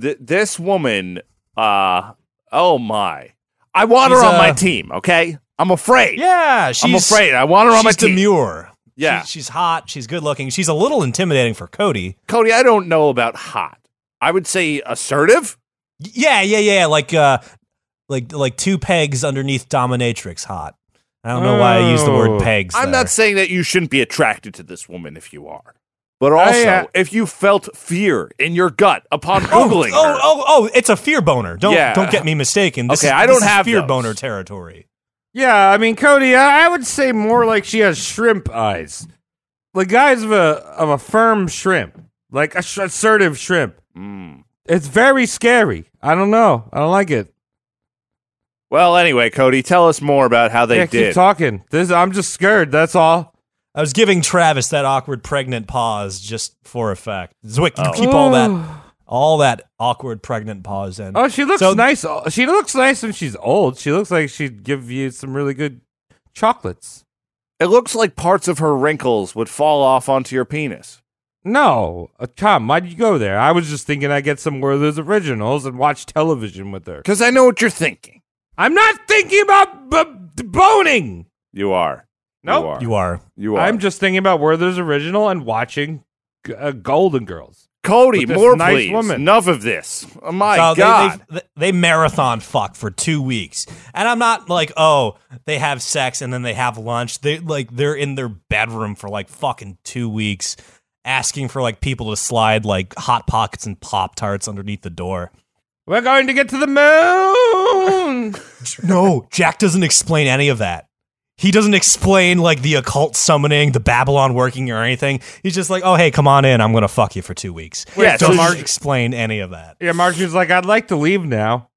Th- this woman, uh, oh my. I want her She's, on my uh, team, okay? I'm afraid. Yeah, she's I'm afraid. I want her on my she's team. demure. Yeah. She's, she's hot. She's good looking. She's a little intimidating for Cody. Cody, I don't know about hot. I would say assertive. Yeah, yeah, yeah. Like, uh, like, like two pegs underneath dominatrix. Hot. I don't know why I use the Oh. word pegs. I'm there. not saying that you shouldn't be attracted to this woman if you are. But also, uh, if you felt fear in your gut upon Oh, Googling oh, her, oh, oh! It's a fear boner. Don't Yeah. don't get me mistaken. This Okay, is, I don't this is have fear those. boner territory. Yeah, I mean, Cody, I, I would say more like she has shrimp eyes, like eyes of a of a firm shrimp, like a sh- assertive shrimp. Mm. It's very scary. I don't know. I don't like it. Well, anyway, Cody, tell us more about how they yeah, did. keep talking. This, I'm just scared. That's all. I was giving Travis that awkward pregnant pause just for effect. Zwick, you Oh. keep all that all that awkward pregnant pause in. Oh, she looks So- nice. She looks nice when she's old. She looks like she'd give you some really good chocolates. it looks like parts of her wrinkles would fall off onto your penis. No, uh, Tom, why'd you go there? I was just thinking I'd get some more of those originals and watch television with her. Because I know what you're thinking. I'm not thinking about b- boning. You are. Nope. You are. You are. You are. I'm just thinking about Werther's original and watching G- uh, Golden Girls. Cody, with this more nice please. woman. Enough of this. Oh my So they- God. They, they, marathon fuck for two weeks, and I'm not like, oh, they have sex and then they have lunch. They like they're in their bedroom for like fucking two weeks, asking for like people to slide like hot pockets and pop tarts underneath the door. We're going to get to the moon. No, Jack doesn't explain any of that. He doesn't explain like the occult summoning, the Babylon working, or anything. He's just like, "Oh, hey, come on in. I'm gonna fuck you for two weeks." Yeah, so doesn't Marge- explain any of that. yeah, Marjorie's like, I'd like to leave now.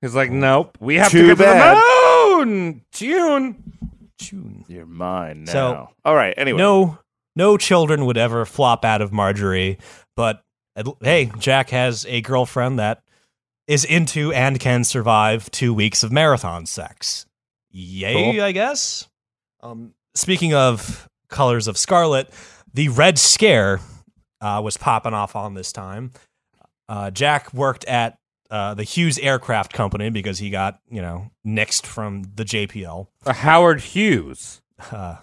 He's like, nope. We have Too to get bad. to the moon. June. June. You're mine now. So- All right. Anyway. No, no children would ever flop out of Marjorie. But hey, Jack has a girlfriend that is into and can survive two weeks of marathon sex. Yay, Cool. I guess. Um, speaking of colors of scarlet, the Red Scare uh, was popping off on this time. Uh, Jack worked at uh, the Hughes Aircraft Company because he got you know nixed from the JPL. Howard Hughes. Uh,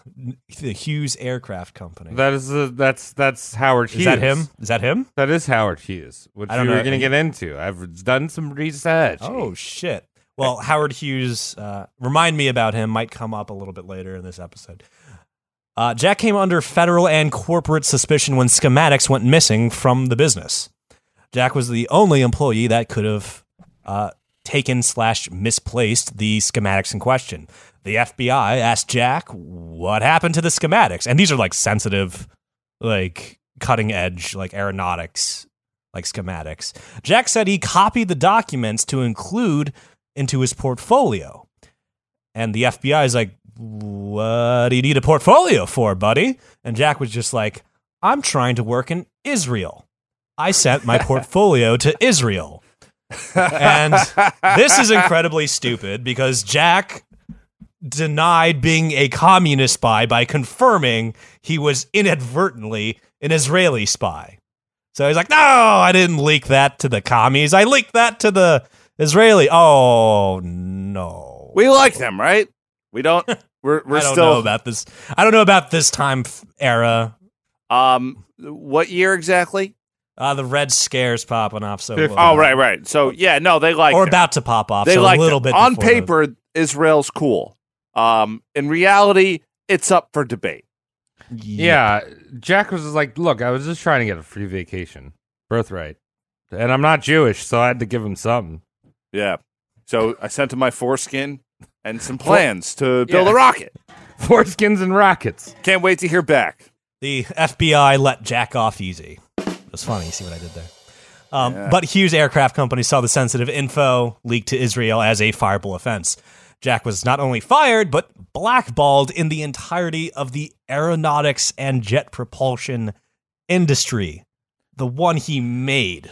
the Hughes Aircraft Company. That is that's that's Howard Hughes. Is that him? Is that him? That is Howard Hughes, which I don't we were know. going to get into. I've done some research. Oh shit. Well, Howard Hughes, uh, remind me about him. Might come up a little bit later in this episode. Uh, Jack came under federal and corporate suspicion when schematics went missing from the business. Jack was the only employee that could have uh, taken slash misplaced the schematics in question. The FBI asked Jack what happened to the schematics, and these are like sensitive, like cutting edge, like aeronautics, like schematics. Jack said he copied the documents to include into his portfolio, and the FBI is like, "What do you need a portfolio for, buddy?" And Jack was just like, "I'm trying to work in Israel. I sent my portfolio to Israel." and this is incredibly stupid because Jack denied being a communist spy by confirming he was inadvertently an Israeli spy. So he's like, "No, I didn't leak that to the commies. I leaked that to the Israeli." Oh no, We like them, right? We don't. We're we're I don't still. know about this. I don't know about this time f- era. um, what year exactly? Uh, the red scares popping off. So Fifty. Oh, right, right. So yeah, no, they like or them. about to pop off. They so like a little them. bit on before the- paper. Israel's cool. Um, in reality, it's up for debate. Yeah, Jack was like, "Look, I was just trying to get a free vacation, birthright, and I'm not Jewish, so I had to give him something." Yeah. So I sent him my foreskin and some plans to build Yeah. a rocket. Foreskins and rockets. Can't wait to hear back. The FBI let Jack off easy. It was funny. You see what I did there? Um, Yeah. But Hughes Aircraft Company saw the sensitive info leaked to Israel as a fireable offense. Jack was not only fired, but blackballed in the entirety of the aeronautics and jet propulsion industry, the one he made.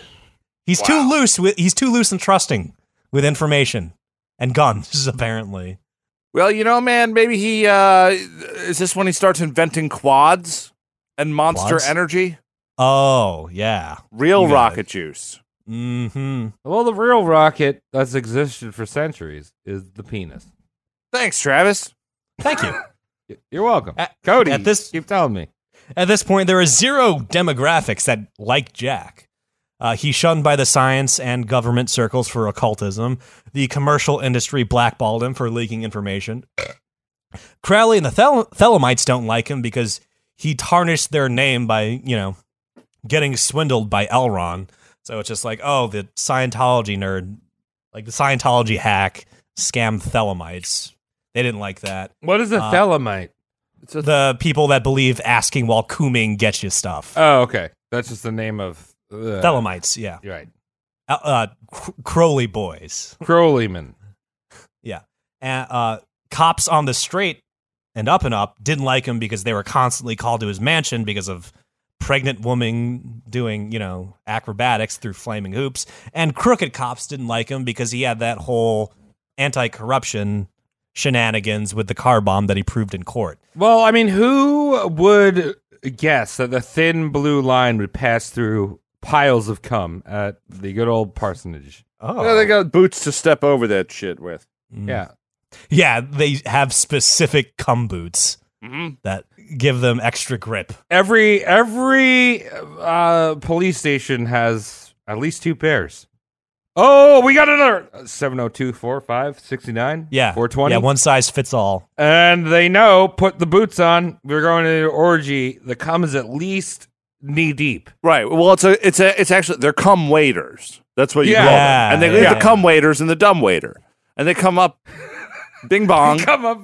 He's too loose with he's too loose and trusting with information and guns, apparently. Well, you know, man, maybe he uh is this when he starts inventing quads and monster Quads? energy? Oh, yeah. Real rocket juice. Mm-hmm. Well, the real rocket that's existed for centuries is the penis. Thanks, Travis. Thank you. You're welcome, At- Cody. at this- keep telling me. At this point, there are zero demographics that like Jack. Uh, he's shunned by the science and government circles for occultism. The commercial industry blackballed him for leaking information. Crowley and the Thel- Thelemites don't like him because he tarnished their name by, you know, getting swindled by L. Ron. So it's just like, oh, the Scientology nerd, like the Scientology hack, scammed Thelemites. They didn't like that. What is a Uh, thelemite? The people that believe asking while cooming gets you stuff. Oh, okay. That's just the name of uh, Thelemites, yeah. You're right. Uh, uh, Crowley boys. Crowleyman. Yeah. And uh, cops on the straight and up and up didn't like him because they were constantly called to his mansion because of pregnant woman doing, you know, acrobatics through flaming hoops. And crooked cops didn't like him because he had that whole anti corruption shenanigans with the car bomb that he proved in court. Well, I mean, who would guess that the thin blue line would pass through piles of cum at the good old parsonage? Oh. Yeah, they got boots to step over that shit with. Yeah. Yeah, they have specific cum boots Mm-hmm. that give them extra grip. Every every uh, police station has at least two pairs. Oh, we got another 702 45 69 Yeah. 420. Yeah, one size fits all. and they know put the boots on. We're going to an orgy. The cum is at least knee deep. Right. Well, it's a, it's a, it's actually they're cum waiters. That's what you Yeah. call them. And they leave Yeah. the cum waiters and the dumb waiter, and they come up, bing bong. Come up.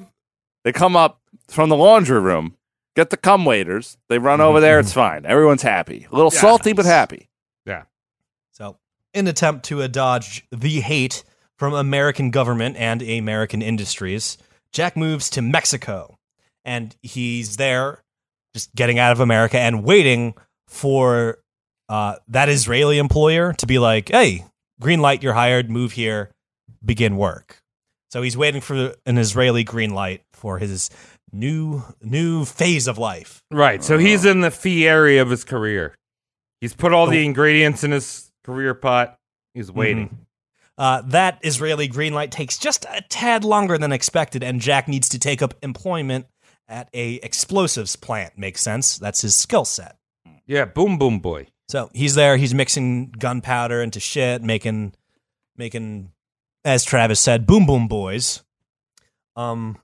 They come up from the laundry room, get the cum waiters. They run over there. It's fine. Everyone's happy. A little Yeah. salty, but happy. Yeah. So, in attempt to dodge the hate from American government and American industries, Jack moves to Mexico, and he's there, just getting out of America and waiting for uh, that Israeli employer to be like, "Hey, green light, you're hired. Move here, begin work." So he's waiting for an Israeli green light for his new new phase of life. Right. So he's in the fee area of his career. He's put all the ingredients in his career pot. He's waiting. Uh, that Israeli green light takes just a tad longer than expected, and Jack needs to take up employment at a explosives plant. Makes sense. That's his skill set. Yeah. Boom, boom, boy. So he's there. He's mixing gunpowder into shit, making, making, as Travis said, boom boom boys. Um,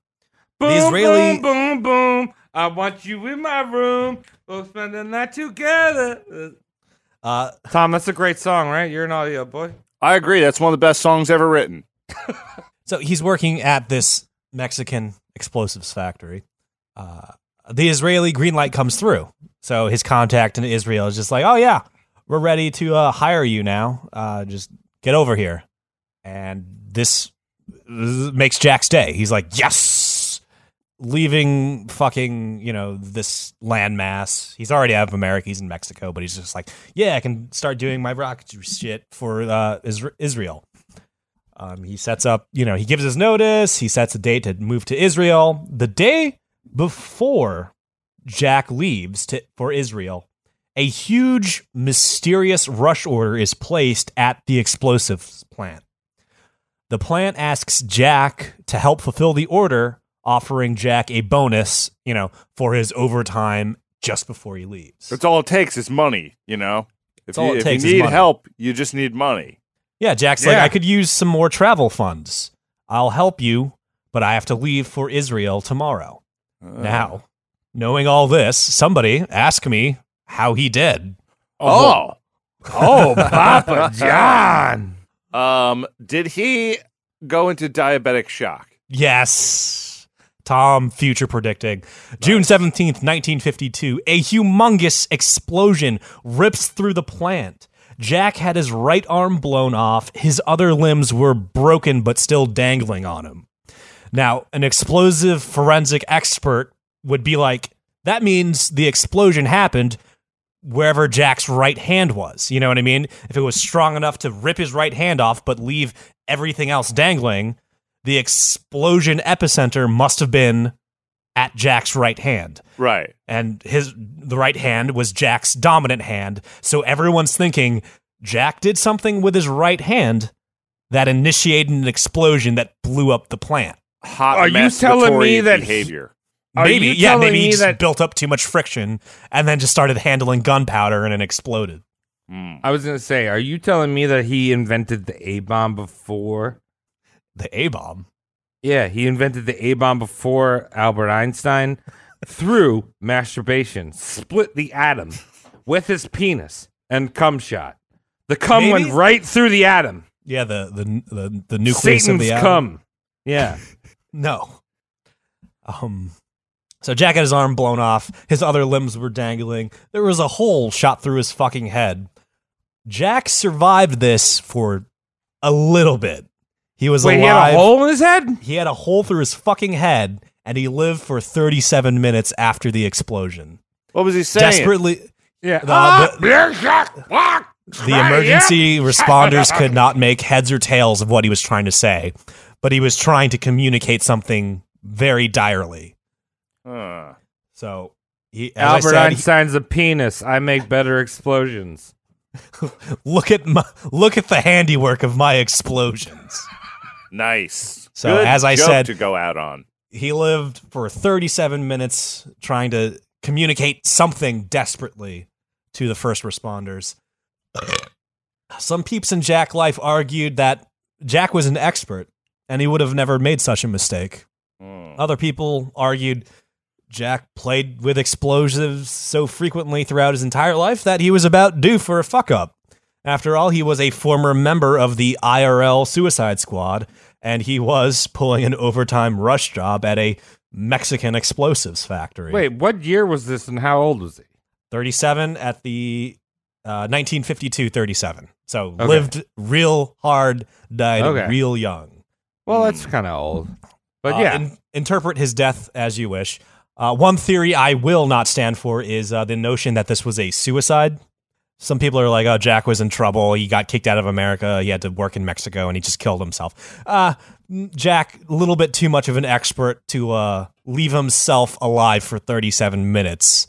Boom, Israeli- boom, boom, boom. I want you in my room. We'll spend the night together. uh, Tom, that's a great song, right? You're an audio boy. I agree. That's one of the best songs ever written. So he's working at this Mexican explosives factory. Uh, the Israeli green light comes through. So his contact in Israel is just like, oh, yeah, we're ready to uh, hire you now. Uh, just get over here. And this makes Jack's day. He's like, yes, leaving fucking, you know, this landmass. He's already out of America. He's in Mexico, but he's just like, yeah, I can start doing my rocket shit for uh, Israel. Um, he sets up, you know, he gives his notice. He sets a date to move to Israel. The day before Jack leaves to, for Israel, a huge, mysterious rush order is placed at the explosives plant. The plant asks Jack to help fulfill the order, offering Jack a bonus, you know, for his overtime just before he leaves. That's all it takes is money. You know, if all you, it if takes you is need money. help, you just need money. Yeah, Jack's like, I could use some more travel funds. I'll help you, but I have to leave for Israel tomorrow. Uh, Now, knowing all this, somebody ask me how he did. Oh. Oh, Papa John. Um, did he go into diabetic shock? Yes. Tom, future predicting. June 17th, 1952, a humongous explosion rips through the plant. Jack had his right arm blown off. His other limbs were broken but still dangling on him. Now, an explosive forensic expert would be like, that means the explosion happened wherever Jack's right hand was. You know what I mean? If it was strong enough to rip his right hand off but leave everything else dangling, the explosion epicenter must have been at Jack's right hand. Right. And his the right hand was Jack's dominant hand. So everyone's thinking Jack did something with his right hand that initiated an explosion that blew up the plant. Hot Are you telling me that he- behavior? Are maybe, yeah, maybe he just that- built up too much friction and then just started handling gunpowder and it exploded. Hmm. I was gonna say, are you telling me that he invented the A bomb before? The A bomb. Yeah, he invented the A bomb before Albert Einstein through masturbation, split the atom with his penis and cum shot. The cum Maybe- went right through the atom. Yeah, the the the, the nucleus Satan's of the atom. cum. Yeah. No. Um. So Jack had his arm blown off. His other limbs were dangling. There was a hole shot through his fucking head. Jack survived this for a little bit. He was Wait, he alive. had a hole in his head? He had a hole through his fucking head, and he lived for 37 minutes after the explosion. What was he saying? Desperately, Yeah. the, ah, the, the emergency responders could not make heads or tails of what he was trying to say, but he was trying to communicate something very direly. Huh. So he, Albert said, Einstein's a penis. I make better explosions. look at my, look at the handiwork of my explosions. Nice. So, Good as I said- to go out on. He lived for 37 minutes trying to communicate something desperately to the first responders. Some peeps in Jack life argued that Jack was an expert and he would have never made such a mistake. Hmm. Other people argued Jack played with explosives so frequently throughout his entire life that he was about due for a fuck up. After all, he was a former member of the IRL Suicide Squad, and he was pulling an overtime rush job at a Mexican explosives factory. Wait, what year was this and how old was he? 37 at the uh, 1952 37. So Okay. lived real hard, died Okay. real young. Well, that's kind of old. But Uh, yeah. in- interpret his death as you wish. Uh, one theory I will not stand for is uh, the notion that this was a suicide. Some people are like, "Oh, Jack was in trouble. He got kicked out of America. He had to work in Mexico, and he just killed himself." Uh, Jack, a little bit too much of an expert to uh, leave himself alive for 37 minutes.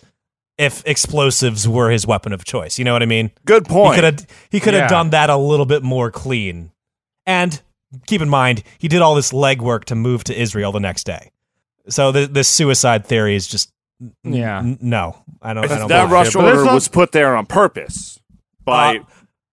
If explosives were his weapon of choice, you know what I mean. Good He point. could have he could have Yeah. done that a little bit more clean. And keep in mind, he did all this legwork to move to Israel the next day. So the this suicide theory is just n- Yeah. n- no. I don't. I don't that believe it. rush but order not- was put there on purpose by Uh,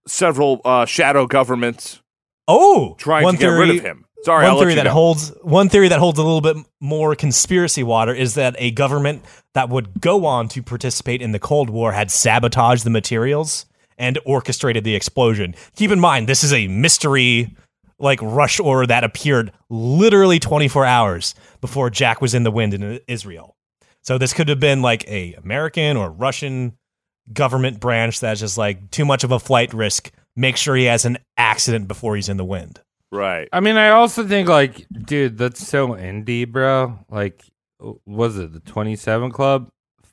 several uh, shadow governments Oh, trying one to get theory, rid of him. Sorry, one I'll theory let you that go. holds one theory that holds a little bit more conspiracy water is that a government that would go on to participate in the Cold War had sabotaged the materials and orchestrated the explosion. Keep in mind, this is a mystery like rush order that appeared literally 24 hours before Jack was in the wind in Israel. So this could have been like a American or Russian government branch that's just like too much of a flight risk. Make sure he has an accident before he's in the wind. right. I mean, I also think like, dude, that's so indie, bro. Like, was it the Twenty Seven Club?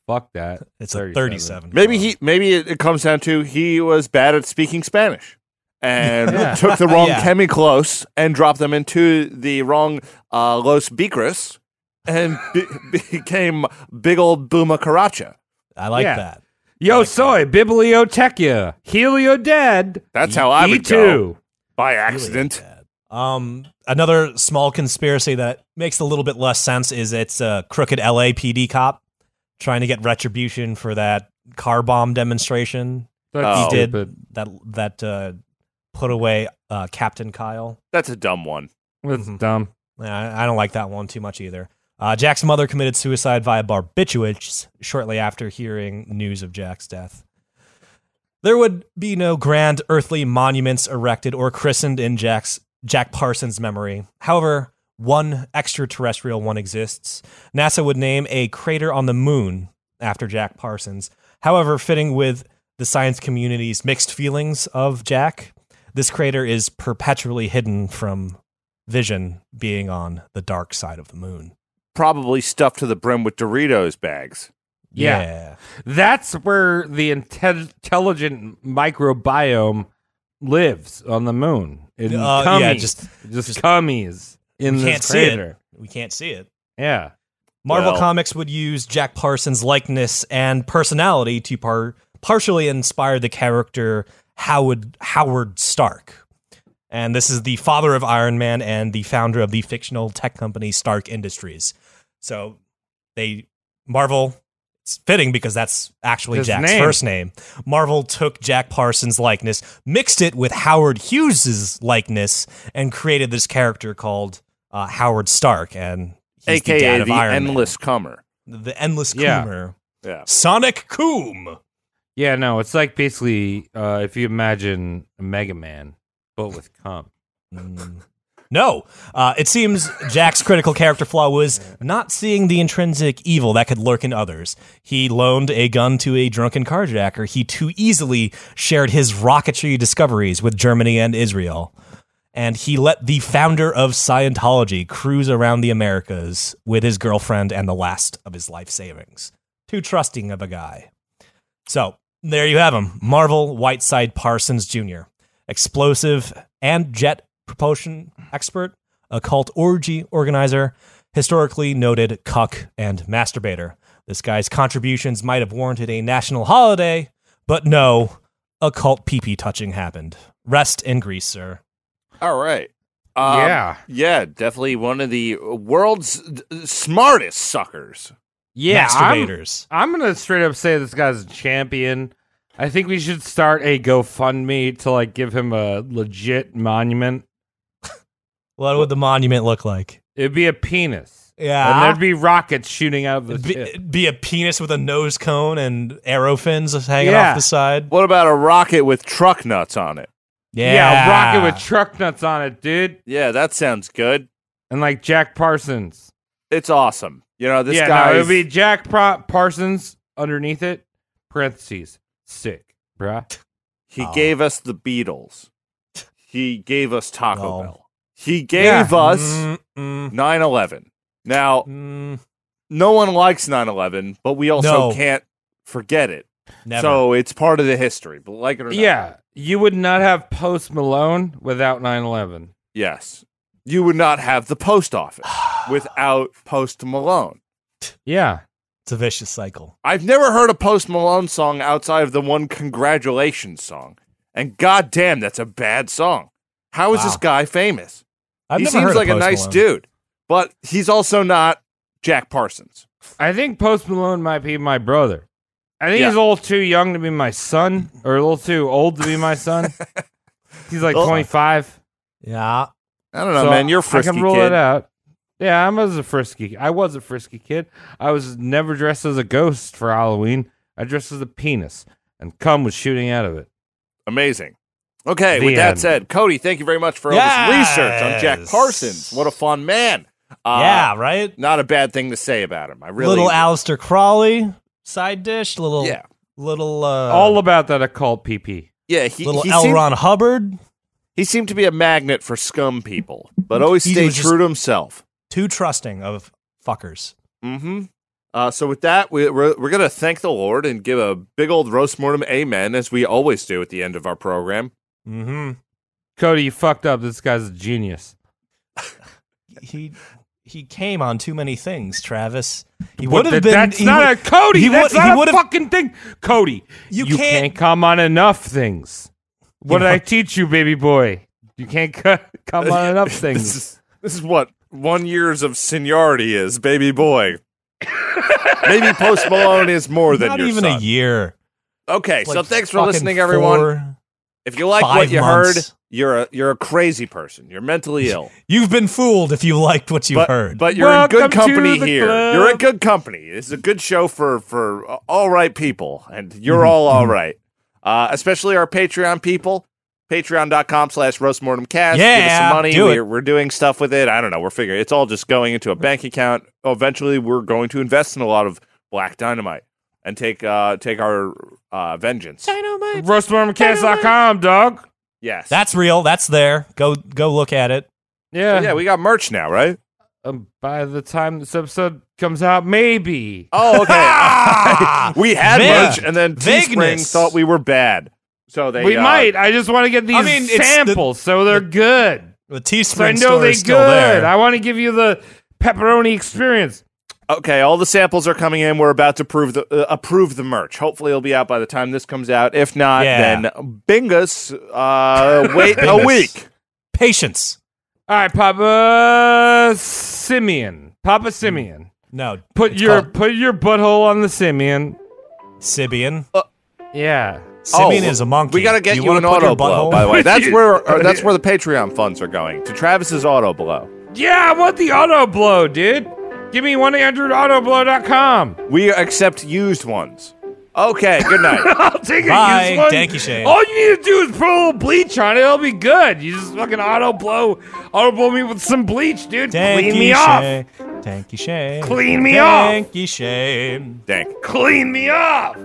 Fuck that. It's a 37. Maybe he. Maybe it, it comes down to he was bad at speaking Spanish and Yeah. took the wrong Yeah. chemicals and dropped them into the wrong uh, Los Bicres and be- became big old Buma Caracha. I like Yeah. that. Yo soy biblioteca helio dead. That's how I E would two. go by accident. Um, another small conspiracy that makes a little bit less sense is it's a crooked LAPD cop trying to get retribution for that car bomb demonstration That's Oh. he did stupid. that that uh, put away uh, Captain Kyle. That's a dumb one. That's Mhm. dumb. Yeah, I, I don't like that one too much either. Uh, Jack's mother committed suicide via barbiturates shortly after hearing news of Jack's death. There would be no grand earthly monuments erected or christened in Jack's Jack Parsons' memory. However, one extraterrestrial one exists. NASA would name a crater on the moon after Jack Parsons. However, fitting with the science community's mixed feelings of Jack, this crater is perpetually hidden from Vision being on the dark side of the moon. Probably stuffed to the brim with Doritos bags. Yeah. That's where the intelligent microbiome lives on the moon. In Uh, cummies. yeah, just- just, just- cummies in we this can't see it. crater. We can't see it. Yeah. Marvel Well- Comics would use Jack Parsons' likeness and personality to par- partially inspire the character Howard Howard Stark. And this is the father of Iron Man and the founder of the fictional tech company Stark Industries. So they Marvel it's fitting because that's actually His Jack's name. first name. Marvel took Jack Parsons' likeness, mixed it with Howard Hughes' likeness, and created this character called uh, Howard Stark. And he's the AKA dad the, of Iron Man. endless comer. the endless Yeah. Coomer, Yeah. Sonic Coom. Yeah, no, it's like basically uh, if you imagine a Mega Man, but with cum. No, uh, it seems Jack's critical character flaw was not seeing the intrinsic evil that could lurk in others. He loaned a gun to a drunken carjacker. He too easily shared his rocketry discoveries with Germany and Israel. And he let the founder of Scientology cruise around the Americas with his girlfriend and the last of his life savings. Too trusting of a guy. So there you have him Marvel Whiteside Parsons Jr., explosive and jet propulsion expert, occult orgy organizer, historically noted cuck and masturbator. This guy's contributions might have warranted a national holiday, but no, occult pee pee touching happened. Rest in Greece, sir. All right. Um, Yeah. Yeah, definitely one of the world's smartest suckers. Yeah, I'm, Masturbators. I'm gonna straight up say this guy's a champion. I think we should start a GoFundMe to like give him a legit monument. What would the monument look like? It'd be a penis. Yeah. And there'd be rockets shooting out of the Be, tip. be a penis with a nose cone and arrow fins hanging Yeah. off the side. What about a rocket with truck nuts on it? Yeah. a rocket with truck nuts on it, dude. Yeah, that sounds good. And like Jack Parsons. It's awesome. You know, this yeah, guy no, it'd be Jack Pro- Parsons underneath it. Parentheses. Sick, bruh. he Oh. gave us the Beatles. He gave us Taco No. Bell. He gave Yeah. us Mm, mm, 9/11. Now, mm, no one likes 9/11, but we also No. can't forget it. never. So it's part of the history. But like it or not, Yeah, you would not have Post Malone without 9/11. yes, you would not have the post office without Post Malone. Yeah, it's a vicious cycle. I've never heard a Post Malone song outside of the one "Congratulations" song, and goddamn, that's a bad song. How is Wow. this guy famous? I've he never seems heard like of a nice Malone. dude, but he's also not Jack Parsons. I think Post Malone might be my brother. I think Yeah. he's a little too young to be my son, or a little too old to be my son. he's like Well, 25. Yeah. I don't know, so man. You're a I frisky can rule kid. it out. Yeah, I was a frisky. I was a frisky kid. I was never dressed as a ghost for Halloween. I dressed as a penis, and cum was shooting out of it. Amazing. Okay, The with that said, Cody, thank you very much for all this research on Jack Parsons. What a fun man. Uh, yeah, right? Not a bad thing to say about him. I really little Aleister Crowley side dish, little Yeah. little uh All about that occult PP. Yeah, he, little he, L. seemed, Ron Hubbard. he seemed to be a magnet for scum people, but always He stayed true to himself. Too trusting of fuckers. Mm-hmm. Uh, so with that, we, we're we're gonna thank the Lord and give a big old roast mortem amen, as we always do at the end of our program. Mm-hmm. Cody, you fucked up. This guy's a genius. He he came on too many things, Travis. He What would have been That's not would- a Cody. he that's would- he not a fucking thing. Cody, You you, can't- can't, come on enough things. What You did I teach you, baby boy? You can't c- come on enough This things. is, this is what one years of seniority is, baby boy. Maybe Post Malone is more than not your even a year. Okay, so thanks for listening, everyone. If you like five what you months. heard, you're a you're a crazy person. You're mentally ill. You've been fooled if you liked what you but, heard. but you're in good company here. club. You're in good company. This is a good show for for all right people, and you're Mm-hmm. all all right. Uh, especially our Patreon people. Patreon.com slash roastmortemcast. Yeah, Give us some money. do we're, we're doing stuff with it. I don't know. We're figuring it's all just going into a bank account. Eventually, we're going to invest in a lot of black dynamite and take uh, take our uh, vengeance. RoastMortemCast.com, dog. Yes. That's real. That's there. Go go look at it. Yeah. yeah, we got merch now, right? um, by the time this episode comes out, maybe. Oh, okay. we had Man, merch, and then Teespring vagueness. thought we were bad. So they we uh, might. I just want to get these I mean, it's the- samples so they're good. The So I know store they is still good. there. I want to give you the pepperoni experience. Okay, all the samples are coming in. We're about to prove the uh, approve the merch. Hopefully, it'll be out by the time this comes out. If not, Yeah. then Bingus, uh, wait a Bingus. week. Patience. All right, Papa Simeon. Papa Simeon. No. Put it's your called put your butthole on the Simeon. Sibian. Yeah. Simeon Oh, is a monkey. We got to get you, wanna an put your auto blow, butthole- by the way. That's where uh, that's where the Patreon funds are going to Travis's auto blow. Yeah, I want the auto blow, dude. Give me 1-800-AUTOBLOW.com. We accept used ones. Okay, good night. I'll take Bye, a used one. Danky Shane. All you need to do is put a little bleach on it. It'll be good. You just fucking auto blow, auto blow me with some bleach, dude. Clean me off. Shane. Tanky Shane. Clean me off. Tanky Shane. Dank. Clean me off.